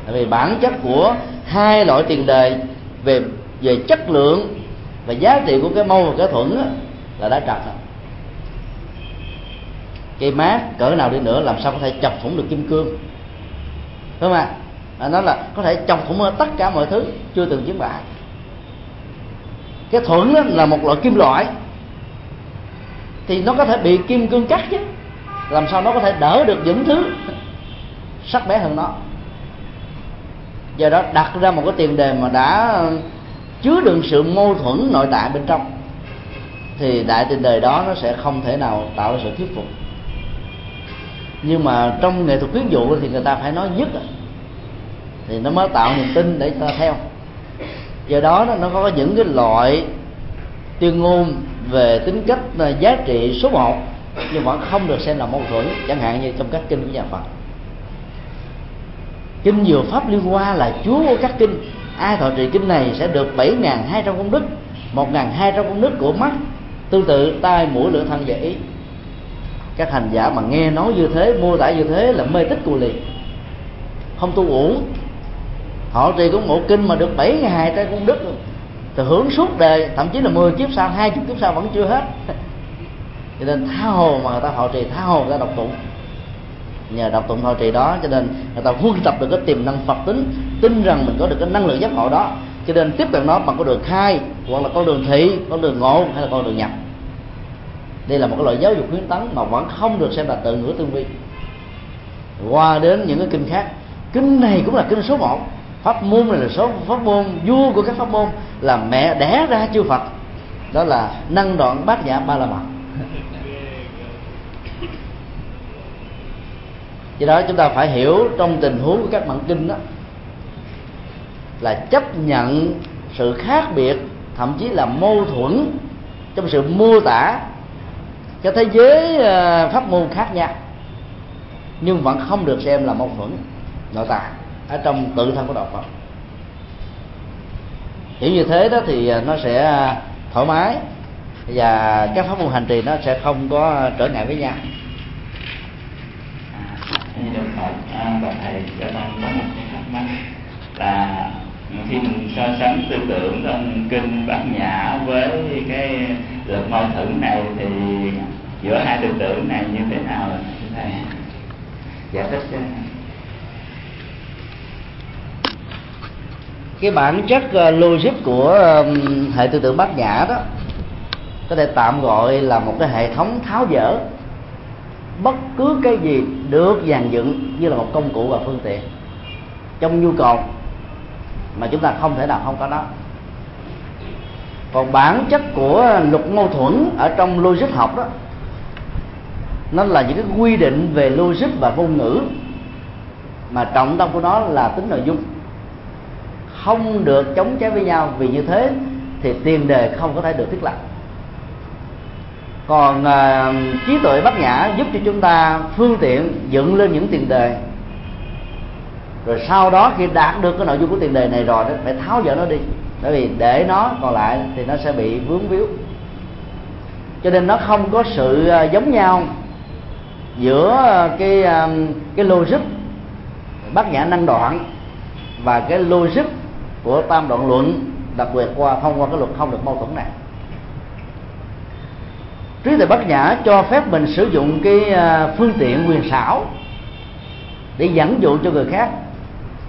Tại vì bản chất của hai loại tiền đề về về chất lượng và giá trị của cái mâu và cái thuẫn á, là đã trật rồi cây mát cỡ nào đi nữa làm sao có thể chọc thủng được kim cương? Đúng không ạ? À, nó là có thể chọc thủng tất cả mọi thứ chưa từng chiến bại. Cái thuẫn đó là một loại kim loại. Thì nó có thể bị kim cương cắt chứ. Làm sao nó có thể đỡ được những thứ <laughs> sắc bén hơn nó? Do đó đặt ra một cái tiền đề mà đã chứa đựng sự mâu thuẫn nội tại bên trong thì đại tiền đề đó nó sẽ không thể nào tạo ra sự thuyết phục nhưng mà trong nghệ thuật khuyến dụ thì người ta phải nói nhất thì nó mới tạo niềm tin để ta theo. Do đó nó có những cái loại tuyên ngôn về tính cách à, giá trị số 1 nhưng vẫn không được xem là mâu thuẫn, chẳng hạn như trong các kinh của nhà Phật. Kinh dừa pháp liên hoa là chúa của các kinh. Ai thọ trì kinh này sẽ được 7.200 công đức 1.200 công đức của mắt. Tương tự, tai mũi lưỡi thân và ý các hành giả mà nghe nói như thế, mô tả như thế là mê tích cù liền không tu uổng. Họ trì cũng ngộ kinh mà được bảy ngày trái công đức thì hưởng suốt đời, thậm chí là 10 kiếp sau, hai kiếp sau vẫn chưa hết. <laughs> Cho nên tha hồ mà người ta họ trì, tha hồ người ta đọc tụng. Nhờ đọc tụng họ trì đó, cho nên người ta huân tập được cái tiềm năng phật tính, tin rằng mình có được cái năng lượng giác ngộ đó. Cho nên tiếp cận nó bằng con đường khai, hoặc là con đường thị, con đường ngộ, hay là con đường nhập đây là một cái loại giáo dục khuyến tấn mà vẫn không được xem là tự ngữ tương vi qua đến những cái kinh khác, kinh này cũng là kinh số một. Pháp môn này là số, pháp môn, vua của các pháp môn là mẹ đẻ ra chư phật. Đó là năng đoạn bát nhã ba la mật. Do đó chúng ta phải hiểu trong tình huống của các bản kinh đó, là chấp nhận sự khác biệt, thậm chí là mâu thuẫn trong sự mô tả cái thế giới ờ, pháp môn khác nhau. Nhưng vẫn không được xem là mâu thuẫn, nội tại, ở trong tự thân của đạo Phật. Hiểu như thế đó thì ờ, nó sẽ ờ, thoải mái, và các pháp môn hành trì nó sẽ không có trở ngại với nhau. Đức Phật và thầy, cho con có một cái thắc mắc là khi mình so sánh tư tưởng trong kinh bát nhã với cái lực mâu thuẫn này thì giữa hai tư tưởng này như thế nào thầy? Giải thích cho cái bản chất ờ, logic của hệ tư tưởng bát nhã đó có thể tạm gọi là một cái hệ thống tháo dỡ bất cứ cái gì được dàn dựng như là một công cụ và phương tiện trong nhu cầu mà chúng ta không thể nào không có nó còn bản chất của luật mâu thuẫn ở trong logic học đó nó là những cái quy định về logic và ngôn ngữ mà trọng tâm của nó là tính nội dung. Không được chống trái với nhau vì như thế thì tiền đề không có thể được thiết lập. Còn uh, trí tuệ bát nhã giúp cho chúng ta phương tiện dựng lên những tiền đề rồi sau đó khi đạt được cái nội dung của tiền đề này rồi đó, phải tháo dỡ nó đi. Bởi vì để nó còn lại thì nó sẽ bị vướng víu. Cho nên nó không có sự à, giống nhau giữa à, cái à, cái logic bát nhã năng đoạn và cái logic của tam đoạn luận, đặc biệt qua, thông qua cái luật không được mâu thuẫn này. Trí tuệ bát nhã cho phép mình sử dụng cái phương tiện quyền xảo để dẫn dụ cho người khác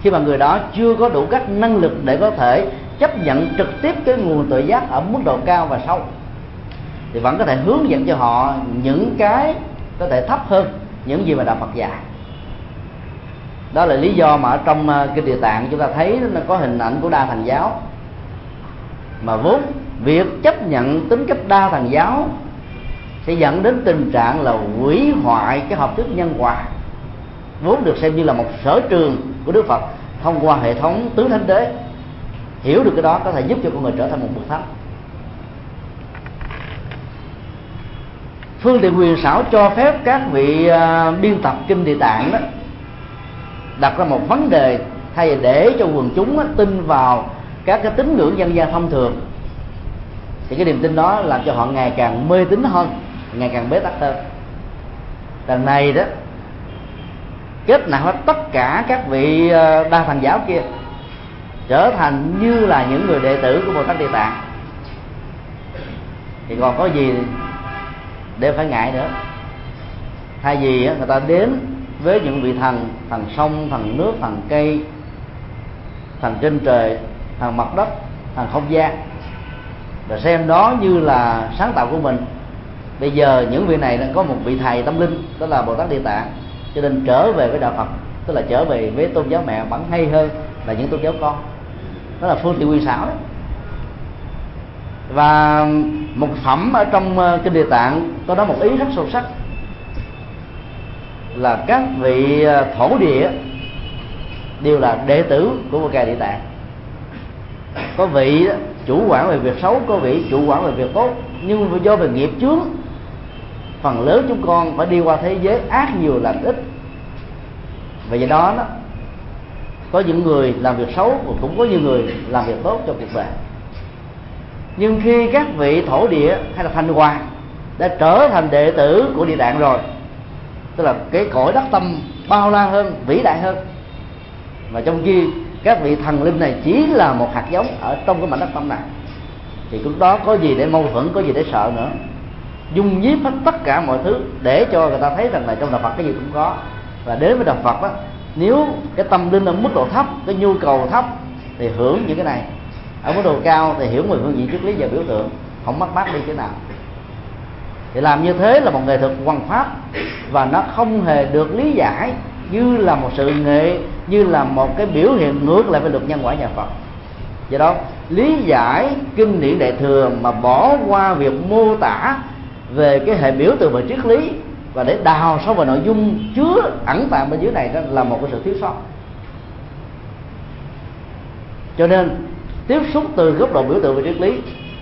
khi mà người đó chưa có đủ các năng lực để có thể chấp nhận trực tiếp cái nguồn tự giác ở mức độ cao và sâu, thì vẫn có thể hướng dẫn cho họ những cái có thể thấp hơn những gì mà đạo Phật dạy. Đó là lý do mà ở trong ờ, kinh địa tạng chúng ta thấy nó có hình ảnh của đa thành giáo. Mà vốn việc chấp nhận tính cách đa thành giáo sẽ dẫn đến tình trạng là hủy hoại cái hợp thức nhân quả vốn được xem như là một sở trường của Đức Phật thông qua hệ thống tứ thánh đế. Hiểu được cái đó có thể giúp cho con người trở thành một bậc thánh. Phương tiện quyền xảo cho phép các vị uh, biên tập kinh địa tạng đó đặt ra một vấn đề thay vì để cho quần chúng á, tin vào các cái tín ngưỡng dân gian thông thường. Thì cái niềm tin đó làm cho họ ngày càng mê tín hơn ngày càng bế tắc hơn. Lần này đó kết nạp hết tất cả các vị ờ, đa thần giáo kia, trở thành như là những người đệ tử của bồ tát địa tạng. Thì còn có gì để phải ngại nữa? Thay vì ờ, người ta đến với những vị thần thần sông, thần nước, thần cây, thần trên trời, thần mặt đất, thần không gian và xem đó như là sáng tạo của mình. Bây giờ những vị này đã có một vị thầy tâm linh, đó là bồ tát địa tạng cho nên trở về với đạo phật, tức là trở về với tôn giáo mẹ vẫn hay hơn là những tôn giáo con. Đó là phương tiện quy xảo đó và một phẩm ở trong ờ, kinh địa tạng có đó một ý rất sâu sắc là các vị ờ, thổ địa đều là đệ tử của một cài địa tạng. Có vị chủ quản về việc xấu, có vị chủ quản về việc tốt, nhưng do về nghiệp chướng phần lớn chúng con phải đi qua thế giới ác nhiều lành ít. Và do đó đó, có những người làm việc xấu và cũng có những người làm việc tốt trong cuộc đời. Nhưng khi các vị thổ địa hay là thành hoàng đã trở thành đệ tử của địa tạng rồi, tức là cái cõi đất tâm bao la hơn, vĩ đại hơn và trong khi các vị thần linh này chỉ là một hạt giống ở trong cái mảnh đất tâm này, thì lúc đó có gì để mâu thuẫn, có gì để sợ nữa? Dung nhiếp hết tất cả mọi thứ để cho người ta thấy rằng là trong đạo Phật cái gì cũng có. Và đến với đạo Phật đó nếu cái tâm linh ở mức độ thấp, cái nhu cầu thấp, thì hưởng những cái này. Ở mức độ cao thì hiểu mười phương diện triết lý và biểu tượng, không mất mát đi thế nào. Thì làm như thế là một nghệ thuật văn pháp, và nó không hề được lý giải như là một sự nghệ, như là một cái biểu hiện ngược lại với luật nhân quả nhà phật. Do đó, lý giải kinh điển đại thừa mà bỏ qua việc mô tả về cái hệ biểu tượng và triết lý và để đào sâu vào nội dung chứa ẩn tàng bên dưới này đó là một cái sự thiếu sót. Cho nên tiếp xúc từ góc độ biểu tượng và triết lý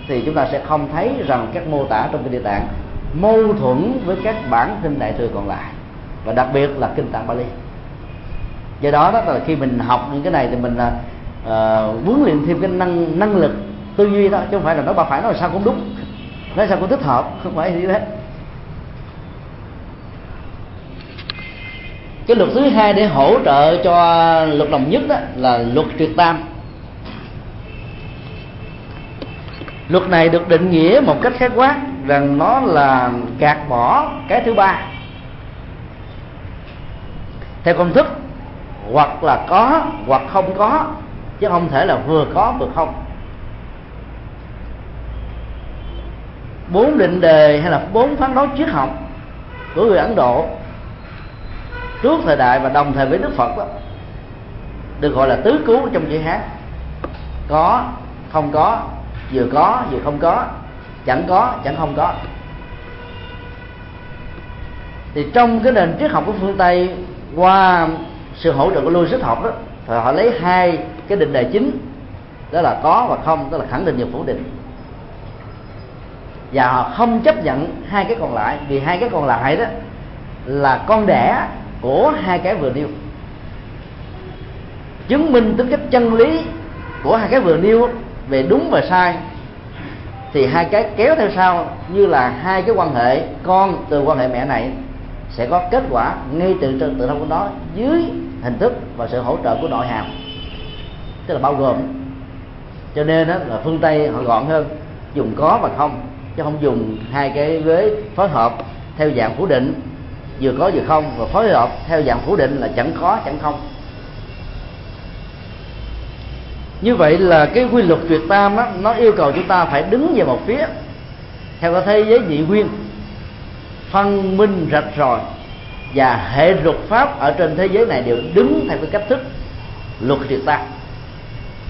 thì chúng ta sẽ không thấy rằng các mô tả trong kinh địa tạng mâu thuẫn với các bản kinh đại thừa còn lại và đặc biệt là kinh tạng Bali do đó đó là khi mình học những cái này thì mình uh, huấn luyện thêm cái năng năng lực tư duy đó chứ không phải là nó bà phải nói sao cũng đúng nói sao cũng thích hợp, không phải như thế. Cái luật thứ hai để hỗ trợ cho luật đồng nhất đó là luật tuyệt tam luật này được định nghĩa một cách khái quát rằng nó là gạt bỏ cái thứ ba. Theo công thức, hoặc là có, hoặc không có, chứ không thể là vừa có vừa không. Bốn định đề hay là bốn phán đoán triết học của người ấn độ trước thời đại và đồng thời với đức phật đó, được gọi là tứ cứu trong chữ hát. Có, không có, vừa có, vừa không có, chẳng có, chẳng không có. Thì trong cái nền triết học của phương tây, qua sự hỗ trợ của logic học đó, thì họ lấy hai cái định đề chính, đó là có và không tức là khẳng định và phủ định và họ không chấp nhận hai cái còn lại, vì hai cái còn lại đó là con đẻ của hai cái vừa nêu. Chứng minh tính cách chân lý của hai cái vừa nêu về đúng và sai, thì hai cái kéo theo sau như là hai cái quan hệ, con từ quan hệ mẹ này sẽ có kết quả ngay từ tự thân của nó dưới hình thức và sự hỗ trợ của nội hàm tức là bao gồm. Cho nên đó là phương tây họ gọn hơn, dùng có và không chứ không dùng hai cái vế phối hợp theo dạng phủ định. Vừa có vừa không và phối hợp theo dạng phủ định là chẳng có chẳng không. Như vậy là cái quy luật tuyệt tam á, nó yêu cầu chúng ta phải đứng về một phía. Theo cái thế giới nhị nguyên phân minh rạch ròi và hệ luật pháp ở trên thế giới này đều đứng theo cái cách thức luật tuyệt tam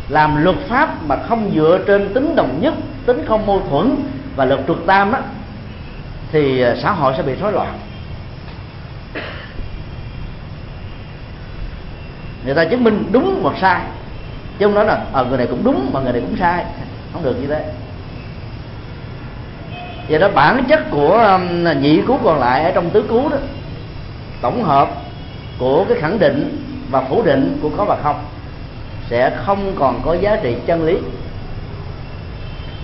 làm luật pháp mà không dựa trên tính đồng nhất tính không mâu thuẫn và luật tuyệt tam đó thì à, xã hội sẽ bị rối loạn. Người ta chứng minh đúng hoặc sai. Chứ không nói là ở người này cũng đúng mà người này cũng sai. <laughs> Không được như thế. Vậy đó, bản chất của nhị cứu còn lại ở trong tứ cứu đó, tổng hợp của cái khẳng định và phủ định của có và không, sẽ không còn có giá trị chân lý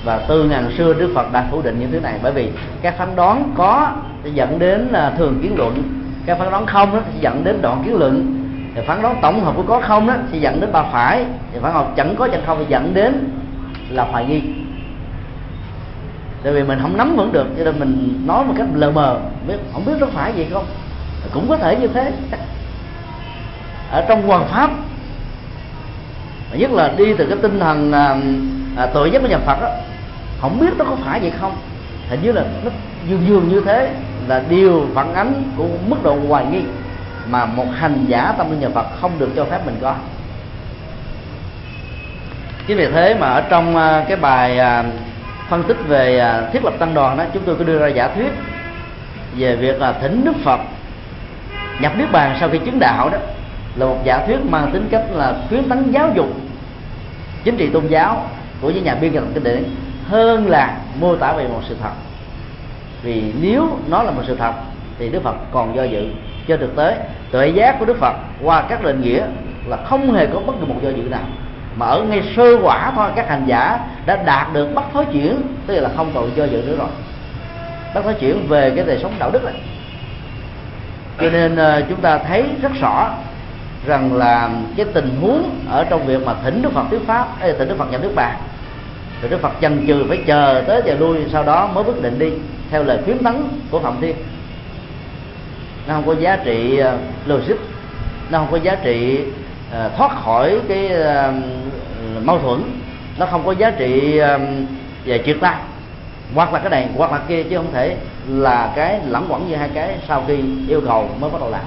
và từ ngàn xưa Đức Phật đã phủ định những thứ này. Bởi vì các phán đoán có sẽ dẫn đến à, thường kiến luận. Các phán đoán không đó sẽ dẫn đến đoạn kiến luận. Thì phán đoán tổng hợp của có không đó sẽ dẫn đến ba phải. Thì phán học chẳng có chẳng không thì dẫn đến là hoài nghi. Tại vì mình không nắm vững được cho nên mình nói một cách lờ mờ. Biết không biết nó phải gì không? Cũng có thể như thế. Ở trong hoàn pháp nhất là đi từ cái tinh thần à, à tội giác của nhà Phật đó, không biết nó có phải vậy không? Hình như là nó dường dường như thế là điều phản ánh của mức độ hoài nghi mà một hành giả tâm linh nhà Phật không được cho phép mình có. Chính vì thế mà ở trong à, cái bài à, phân tích về à, thiết lập tăng đoàn đó, chúng tôi có đưa ra giả thuyết về việc là thỉnh Đức Phật nhập niết bàn sau khi chứng đạo đó, là một giả thuyết mang tính cách là khuyến tấn giáo dục chính trị tôn giáo của những nhà biên tập kinh điển hơn là mô tả về một sự thật. Vì nếu nó là một sự thật, thì Đức Phật còn do dự cho thực tế. Tuệ giác của đức phật qua các định nghĩa là không hề có bất kỳ một do dự nào. Mà ở ngay sơ quả thôi, các hành giả đã đạt được bất thối chuyển, tức là không còn do dự nữa rồi. Bất thối chuyển về cái đời sống đạo đức này. Cho nên ờ, chúng ta thấy rất rõ rằng là cái tình huống ở trong việc mà thỉnh đức phật thuyết pháp hay thỉnh đức phật nhập nước bàn thì đức phật chần chừ phải chờ tới giờ lui, sau đó mới quyết định đi, theo lời khuyến tấn của phạm thiên. Nó không có giá trị ờ, logic, nó không có giá trị ờ, thoát khỏi cái ờ, mâu thuẫn, nó không có giá trị về triệt ta. Hoặc là cái này, hoặc là kia chứ không thể là cái lẳng quẩn như hai cái sau khi yêu cầu mới bắt đầu làm.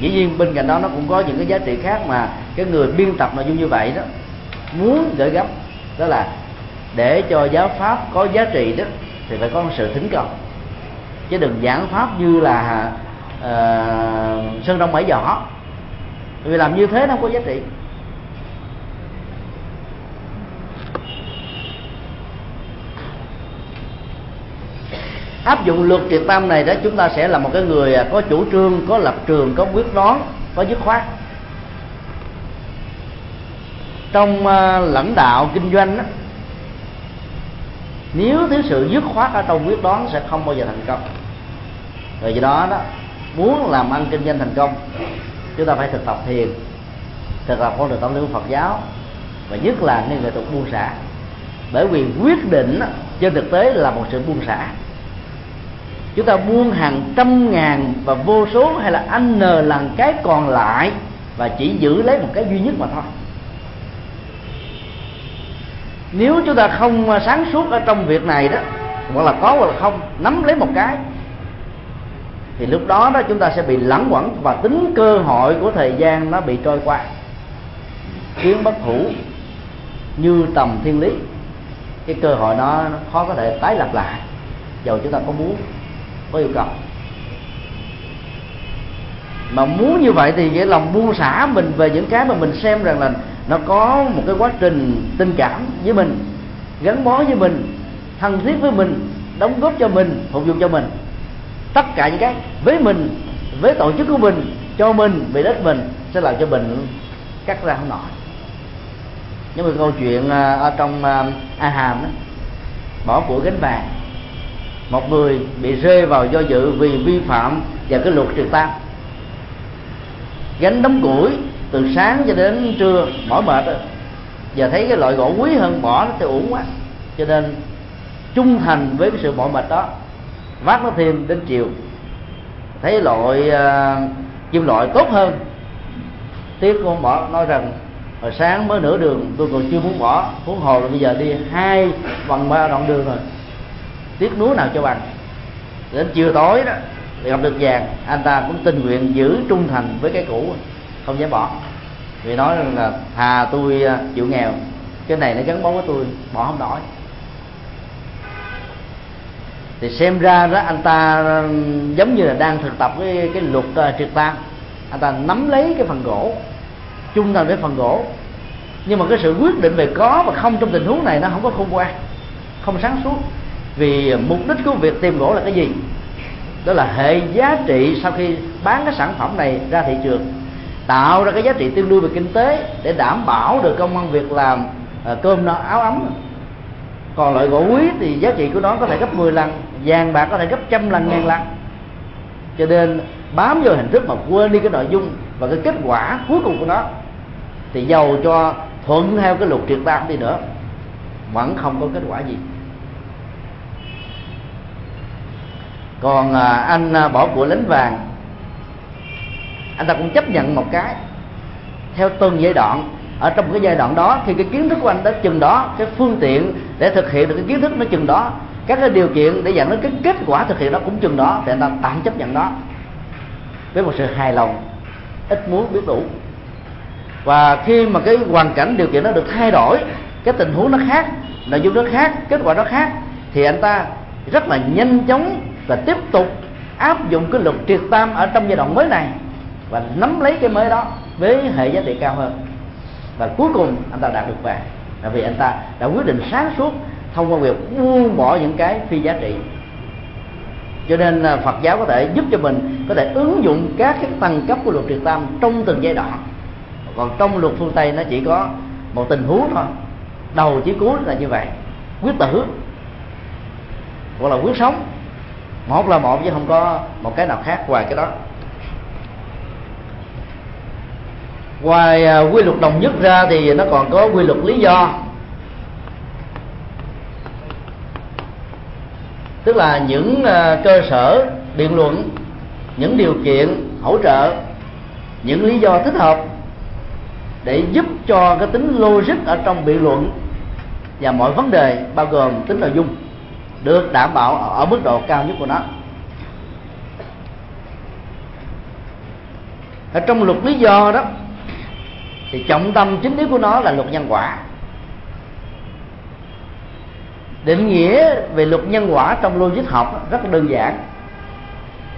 Dĩ nhiên bên cạnh đó nó cũng có những cái giá trị khác mà cái người biên tập nội dung như vậy đó, muốn gửi gắm đó là để cho giáo pháp có giá trị đó thì phải có sự thính cầu. Chứ đừng giảng pháp như là uh, sơn đông bảy võ vì làm như thế nó không có giá trị. Áp dụng luật triệt tam này đó chúng ta sẽ là một cái người à, có chủ trương có lập trường có quyết đoán có dứt khoát trong ờ, lãnh đạo kinh doanh đó, nếu thiếu sự dứt khoát ở trong quyết đoán sẽ không bao giờ thành công. Vì do đó đó muốn làm ăn kinh doanh thành công chúng ta phải thực tập thiền thực tập con đường tâm lý Phật giáo và nhất là nên nghệ thuật buông xả. Bởi vì quyết định trên thực tế là một sự buông xả. Chúng ta buông hàng trăm ngàn và vô số hay là n lần cái còn lại và chỉ giữ lấy một cái duy nhất mà thôi nếu chúng ta không à, sáng suốt ở trong việc này đó, hoặc là có hoặc là không, nắm lấy một cái, thì lúc đó đó chúng ta sẽ bị lẳng quẩn và tính cơ hội của thời gian nó bị trôi qua. Kiến bất hủ như tầm thiên lý. Cái cơ hội nó khó có thể tái lập lại. Dầu chúng ta có muốn, có yêu cầu. Mà muốn như vậy thì cái lòng buông xả mình về những cái mà mình xem rằng là nó có một cái quá trình tình cảm với mình, gắn bó với mình, thân thiết với mình, đóng góp cho mình, phục vụ cho mình. Tất cả những cái với mình, với tổ chức của mình, cho mình vì đất mình, sẽ làm cho mình cắt ra không nổi. Nhưng mà câu chuyện à, ở trong à, a hàm đó, bỏ của gánh vàng. Một người bị rơi vào do dự vì vi phạm và cái luật trượt tam gánh đóng củi từ sáng cho đến trưa mỏi mệt rồi giờ thấy cái loại gỗ quý hơn bỏ nó thì uổng quá. Cho nên trung thành với cái sự mỏi mệt đó. Vác nó thêm đến chiều. Thấy loại uh, kim loại tốt hơn. Tiếc con bỏ nói rằng hồi sáng mới nửa đường tôi còn chưa muốn bỏ. Huống hồ là bây giờ đi hai bằng ba đoạn đường rồi. Tiếc núi nào cho bằng. Đến chiều tối đó thì gặp được vàng anh ta cũng tình nguyện giữ trung thành với cái cũ không dám bỏ. Vì nói rằng là thà tôi à, chịu nghèo cái này nó gắn bó với tôi bỏ không nổi thì xem ra đó anh ta à, giống như là đang thực tập cái cái luật uh, triệt tan. Anh ta nắm lấy cái phần gỗ chung thành với phần gỗ. Nhưng mà cái sự quyết định về có và không trong tình huống này nó không có khôn ngoan không sáng suốt. Vì mục đích của việc tìm gỗ là cái gì? Đó là hệ giá trị sau khi bán cái sản phẩm này ra thị trường tạo ra cái giá trị tương đương về kinh tế để đảm bảo được công ăn việc làm à, cơm no, áo ấm. Còn loại gỗ quý thì giá trị của nó có thể gấp 10 lần, vàng bạc có thể gấp trăm lần, ngàn lần. Cho nên bám vào hình thức mà quên đi cái nội dung và cái kết quả cuối cùng của nó, thì giàu cho thuận theo cái luật triệt tam đi nữa, vẫn không có kết quả gì. Còn à, anh à, bỏ của lính vàng anh ta cũng chấp nhận một cái. Theo từng giai đoạn, ở trong cái giai đoạn đó thì cái kiến thức của anh đã chừng đó, cái phương tiện để thực hiện được cái kiến thức nó chừng đó, các cái điều kiện để dẫn đến cái kết quả thực hiện đó cũng chừng đó, thì anh ta tạm chấp nhận đó. Với một sự hài lòng, ít muốn biết đủ. Và khi mà cái hoàn cảnh điều kiện nó được thay đổi, cái tình huống nó khác, nội dung nó khác, kết quả nó khác, thì anh ta rất là nhanh chóng và tiếp tục áp dụng cái luật triệt tam ở trong giai đoạn mới này và nắm lấy cái mới đó với hệ giá trị cao hơn. Và cuối cùng, anh ta đạt được vàng. Là vì anh ta đã quyết định sáng suốt thông qua việc buông bỏ những cái phi giá trị. Cho nên à, Phật giáo có thể giúp cho mình có thể ứng dụng các cái tầng cấp của luật triệt tam trong từng giai đoạn. Còn trong luật phương Tây nó chỉ có một tình huống thôi. Đầu chí cuối là như vậy. Quyết tử. Hoặc là quyết sống. Một là một chứ không có một cái nào khác ngoài cái đó. Ngoài à, quy luật đồng nhất ra thì nó còn có quy luật lý do. Tức là những à, cơ sở biện luận, những điều kiện hỗ trợ, những lý do thích hợp để giúp cho cái tính logic ở trong biện luận và mọi vấn đề, bao gồm tính nội dung, được đảm bảo ở mức độ cao nhất của nó. Ở trong luật lý do đó thì trọng tâm chính yếu của nó là luật nhân quả. Định nghĩa về luật nhân quả trong logic học rất đơn giản.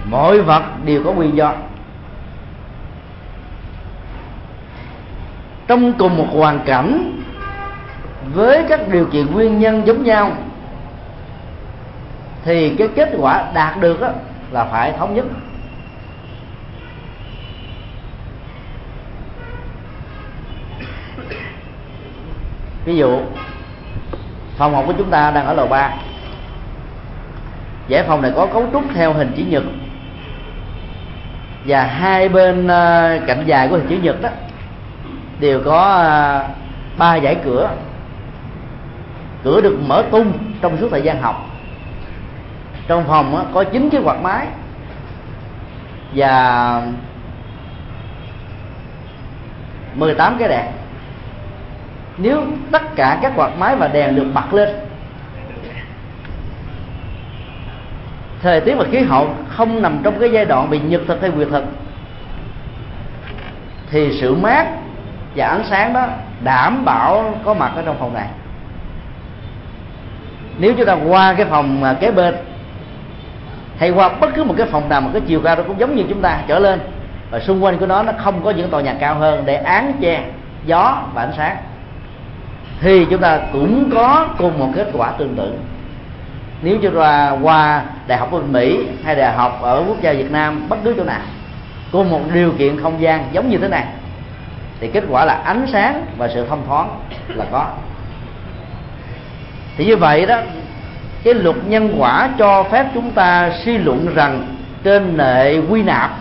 Mọi vật đều có nguyên do. Trong cùng một hoàn cảnh, với các điều kiện nguyên nhân giống nhau, thì cái kết quả đạt được là phải thống nhất. Ví dụ, phòng học của chúng ta đang ở lầu 3 giải phòng này có cấu trúc theo hình chữ nhật. Và hai bên ờ, cạnh dài của hình chữ nhật đó đều có ờ, ba dãy cửa. Cửa được mở tung trong suốt thời gian học. Trong phòng có chín cái quạt máy. Và 18 cái đèn nếu tất cả các quạt máy và đèn được bật lên, thời tiết và khí hậu không nằm trong cái giai đoạn bị nhật thực hay nguyệt thực, thì sự mát và ánh sáng đó đảm bảo có mặt ở trong phòng này. Nếu chúng ta qua cái phòng kế bên, hay qua bất cứ một cái phòng nào mà cái chiều cao nó cũng giống như chúng ta, trở lên, và xung quanh của nó nó không có những tòa nhà cao hơn để án che gió và ánh sáng thì chúng ta cũng có cùng một kết quả tương tự. Nếu chúng ta qua đại học bên mỹ hay đại học ở quốc gia việt nam, bất cứ chỗ nào, cùng một điều kiện không gian giống như thế này, thì kết quả là ánh sáng và sự thông thoáng là có. Thì như vậy đó, cái luật nhân quả cho phép chúng ta suy luận rằng trên nệ quy nạp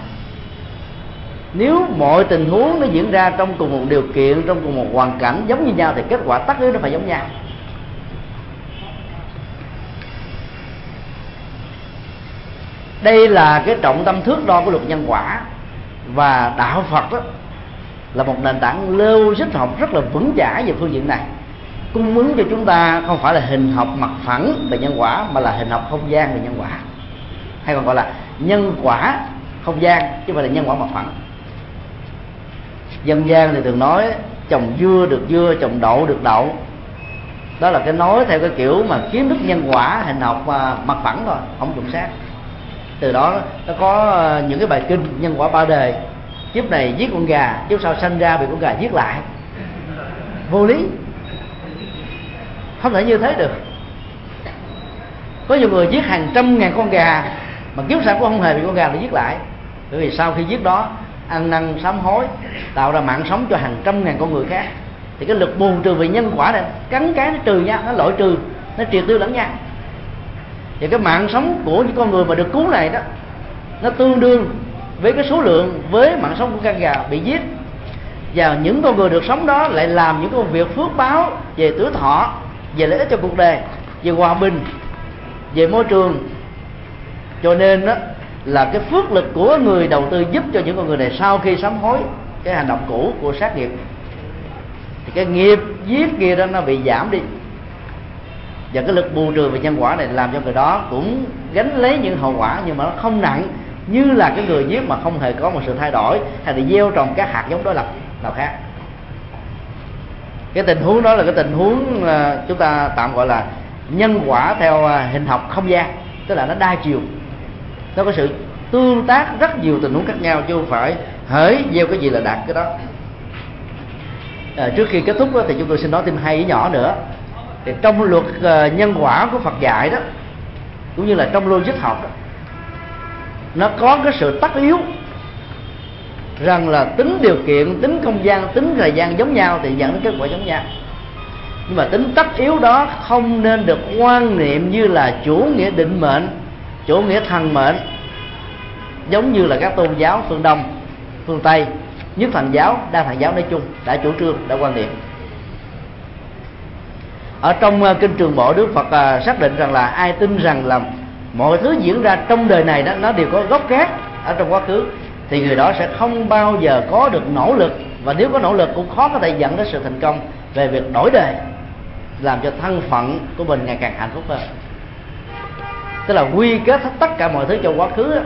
nếu mọi tình huống nó diễn ra trong cùng một điều kiện, trong cùng một hoàn cảnh giống như nhau thì kết quả tất yếu nó phải giống nhau. Đây là cái trọng tâm thước đo của luật nhân quả và đạo phật đó là một nền tảng logic học rất là vững chãi về phương diện này. Cung ứng cho chúng ta không phải là hình học mặt phẳng về nhân quả, mà là hình học không gian về nhân quả, hay còn gọi là nhân quả không gian chứ không phải là nhân quả mặt phẳng dân gian thì thường nói trồng dưa được dưa trồng đậu được đậu. Đó là cái nói theo cái kiểu mà kiến thức nhân quả, hình học mà mặt phẳng thôi, không chuẩn xác từ đó nó có ờ, những cái bài kinh nhân quả ba đề. Kiếp này giết con gà, kiếp sau sanh ra bị con gà giết lại. Vô lý. Không thể như thế được. Có nhiều người giết hàng trăm ngàn con gà, mà kiếp sau cũng không hề bị con gà nó giết lại. Bởi vì sau khi giết đó ăn năn sám hối, tạo ra mạng sống cho hàng trăm ngàn con người khác. Thì cái lực buồn trừ về nhân quả này, cắn cái nó trừ nhau nó loại trừ, nó triệt tiêu lẫn nhau. Thì cái mạng sống của những con người mà được cứu này đó, nó tương đương với cái số lượng với mạng sống của con gà bị giết. Và những con người được sống đó lại làm những công việc phước báo về tuổi thọ, về lợi ích cho cuộc đời, về hòa bình, về môi trường. Cho nên đó là cái phước lực của người đầu tư giúp cho những con người này sau khi sám hối cái hành động cũ của sát nghiệp. Thì cái nghiệp giết kia đó nó bị giảm đi. Và cái lực bù trừ về nhân quả này làm cho người đó cũng gánh lấy những hậu quả nhưng mà nó không nặng, như là cái người giết mà không hề có một sự thay đổi hay là gieo trồng các hạt giống đối lập nào khác. Cái tình huống đó là cái tình huống à, chúng ta tạm gọi là nhân quả theo à, hình học không gian, tức là nó đa chiều nó có sự tương tác rất nhiều tình huống khác nhau chứ không phải hỡi gieo cái gì là đạt cái đó. À, trước khi kết thúc đó, thì chúng tôi xin nói thêm hai ý nhỏ nữa. Thì trong luật uh, nhân quả của Phật dạy đó cũng như là trong logic học đó, nó có cái sự tất yếu rằng là tính điều kiện tính không gian tính thời gian giống nhau thì dẫn đến kết quả giống nhau. Nhưng mà tính tất yếu đó không nên được quan niệm như là chủ nghĩa định mệnh chủ nghĩa thân mệnh, giống như là các tôn giáo phương đông, phương tây, nhất thần giáo, đa thần giáo nói chung, đã chủ trương, đã quan niệm. Ở trong ờ, kinh trường bộ, đức phật ờ, xác định rằng là ai tin rằng là mọi thứ diễn ra trong đời này đó, nó đều có gốc gác ở trong quá khứ, thì người đó sẽ không bao giờ có được nỗ lực, và nếu có nỗ lực cũng khó có thể dẫn đến sự thành công về việc đổi đời, làm cho thân phận của mình ngày càng hạnh phúc hơn tức là quy kết hết tất cả mọi thứ trong quá khứ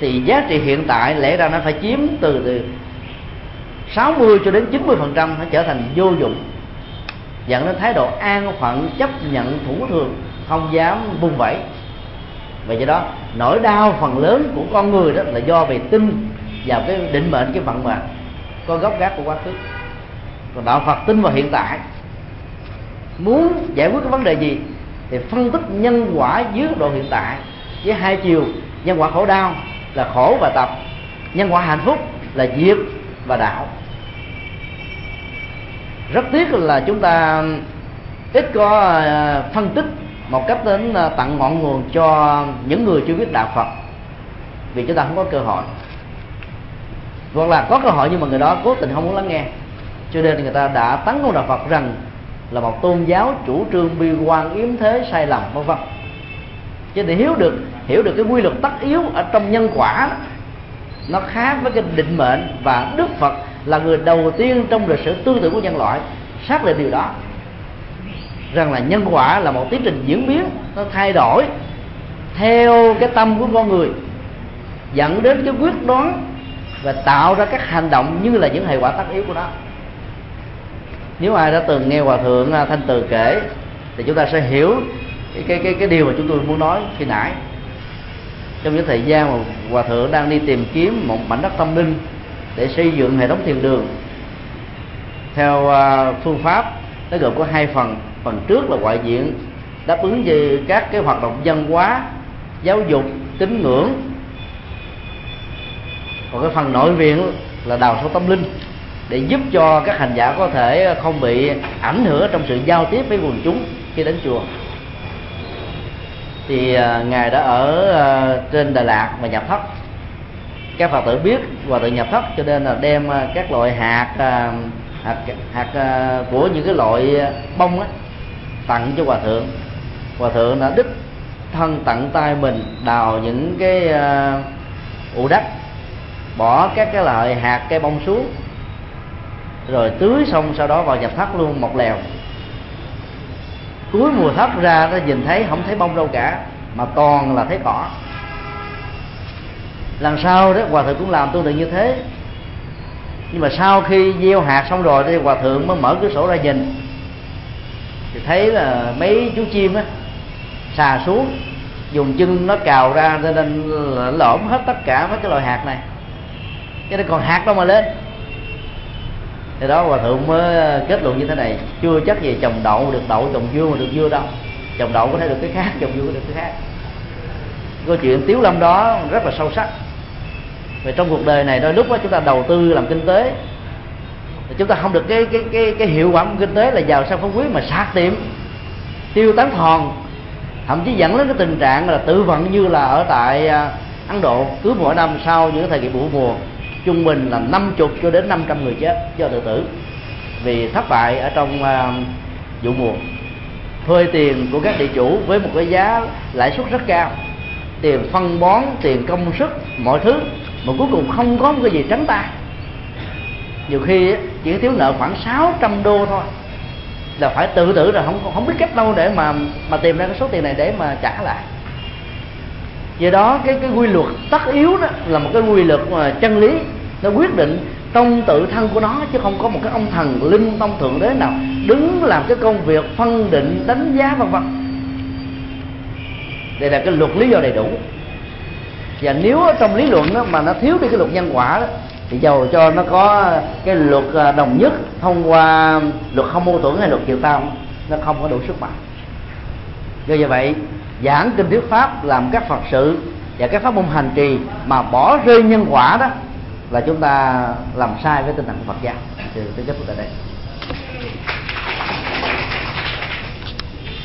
thì giá trị hiện tại lẽ ra nó phải chiếm từ từ 60 cho đến 90 phần trăm nó trở thành vô dụng. Dẫn đến thái độ an phận, chấp nhận, thủ thường, không dám vung vẩy và do đó, nỗi đau phần lớn của con người đó là do vì tin vào cái định mệnh, cái vận mệnh, có gốc gác của quá khứ. Còn đạo phật tin vào hiện tại. Muốn giải quyết cái vấn đề gì? Thì phân tích nhân quả dưới độ hiện tại với hai chiều. Nhân quả khổ đau là khổ và tập. Nhân quả hạnh phúc là diệt và đạo. Rất tiếc là chúng ta ít có à, phân tích một cách đến à, tặng ngọn nguồn cho những người chưa biết đạo Phật. Vì chúng ta không có cơ hội. Hoặc là có cơ hội nhưng mà người đó cố tình không muốn lắng nghe. Cho nên người ta đã tấn công đạo Phật rằng là một tôn giáo chủ trương bi quan yếm thế sai lầm, vân vân. Cho để hiểu được hiểu được cái quy luật tất yếu ở trong nhân quả, nó khác với cái định mệnh và Đức Phật là người đầu tiên trong lịch sử tư tưởng của nhân loại xác định điều đó. Rằng là nhân quả là một tiến trình diễn biến, nó thay đổi theo cái tâm của con người, dẫn đến cái quyết đoán và tạo ra các hành động như là những hệ quả tất yếu của nó nếu ai đã từng nghe hòa thượng à, thanh từ kể thì chúng ta sẽ hiểu cái cái cái, cái điều mà chúng tôi muốn nói khi nãy. Trong những thời gian mà hòa thượng đang đi tìm kiếm một mảnh đất tâm linh để xây dựng hệ thống thiền đường theo uh, phương pháp nó gồm có hai phần. Phần trước là ngoại diện đáp ứng về các cái hoạt động văn hóa giáo dục tín ngưỡng. Còn cái phần nội viện là đào sâu tâm linh để giúp cho các hành giả có thể không bị ảnh hưởng trong sự giao tiếp với quần chúng khi đến chùa. Thì à, ngài đã ở à, trên Đà Lạt và nhập thất. Các phật tử biết và tự nhập thất cho nên là đem à, các loại hạt hạt hạt của những cái loại bông á tặng cho hòa thượng. Hòa thượng đã đích thân tặng tay mình đào những cái uh, ụ đất bỏ các cái loại hạt cây bông xuống rồi tưới xong sau đó vào nhập thất luôn một lèo. Cuối mùa thấp ra nó nhìn thấy không thấy bông đâu cả, mà toàn là thấy cỏ. Lần sau đó, hòa thượng cũng làm tương tự như thế. Nhưng mà sau khi gieo hạt xong rồi thì hòa thượng mới mở cửa sổ ra nhìn. Thì thấy là mấy chú chim á, xà xuống, dùng chân nó cào ra nên lõm hết tất cả mấy cái loại hạt này. Cái nên còn hạt đâu mà lên thế đó hòa thượng mới ờ, kết luận như thế này. Chưa chắc gì trồng đậu được đậu trồng dưa mà được dưa đâu. Trồng đậu có thể được cái khác trồng dưa có được cái khác. Câu chuyện tiếu lâm đó rất là sâu sắc. Về trong cuộc đời này đôi lúc đó chúng ta đầu tư làm kinh tế. Chúng ta không được cái cái cái cái hiệu quả của kinh tế là giàu sang phú quý mà sát tiệm, tiêu tán thòn. Thậm chí dẫn đến cái tình trạng là tự vận như là ở tại ờ, Ấn Độ. Cứ mỗi năm sau những thời kỳ vụ mùa trung bình là 50 cho đến 500 người chết do tự tử. Vì thất bại ở trong uh, vụ mùa. Thuê tiền của các địa chủ với một cái giá lãi suất rất cao. Tiền phân bón tiền công sức mọi thứ. Mà cuối cùng không có một cái gì trắng tay. Nhiều khi chỉ thiếu nợ khoảng 600 đô thôi. Là phải tự tử rồi không không biết cách đâu để mà mà tìm ra cái số tiền này để mà trả lại do đó cái cái quy luật tất yếu đó là một cái quy luật mà chân lý. Nó quyết định trong tự thân của nó chứ không có một cái ông thần linh tông thượng đế nào đứng làm cái công việc phân định đánh giá vân vân. Đây là cái luật lý do đầy đủ. Và nếu trong lý luận đó, mà nó thiếu đi cái luật nhân quả đó, thì dầu cho nó có cái luật à, đồng nhất thông qua luật không mâu thuẫn hay luật chiều tam nó không có đủ sức mạnh. Do vậy giảng kinh thuyết pháp, làm các phật sự và các pháp môn hành trì mà bỏ rơi nhân quả đó, là chúng ta làm sai với tinh thần của Phật giáo thì tôi kết thúc tại đây.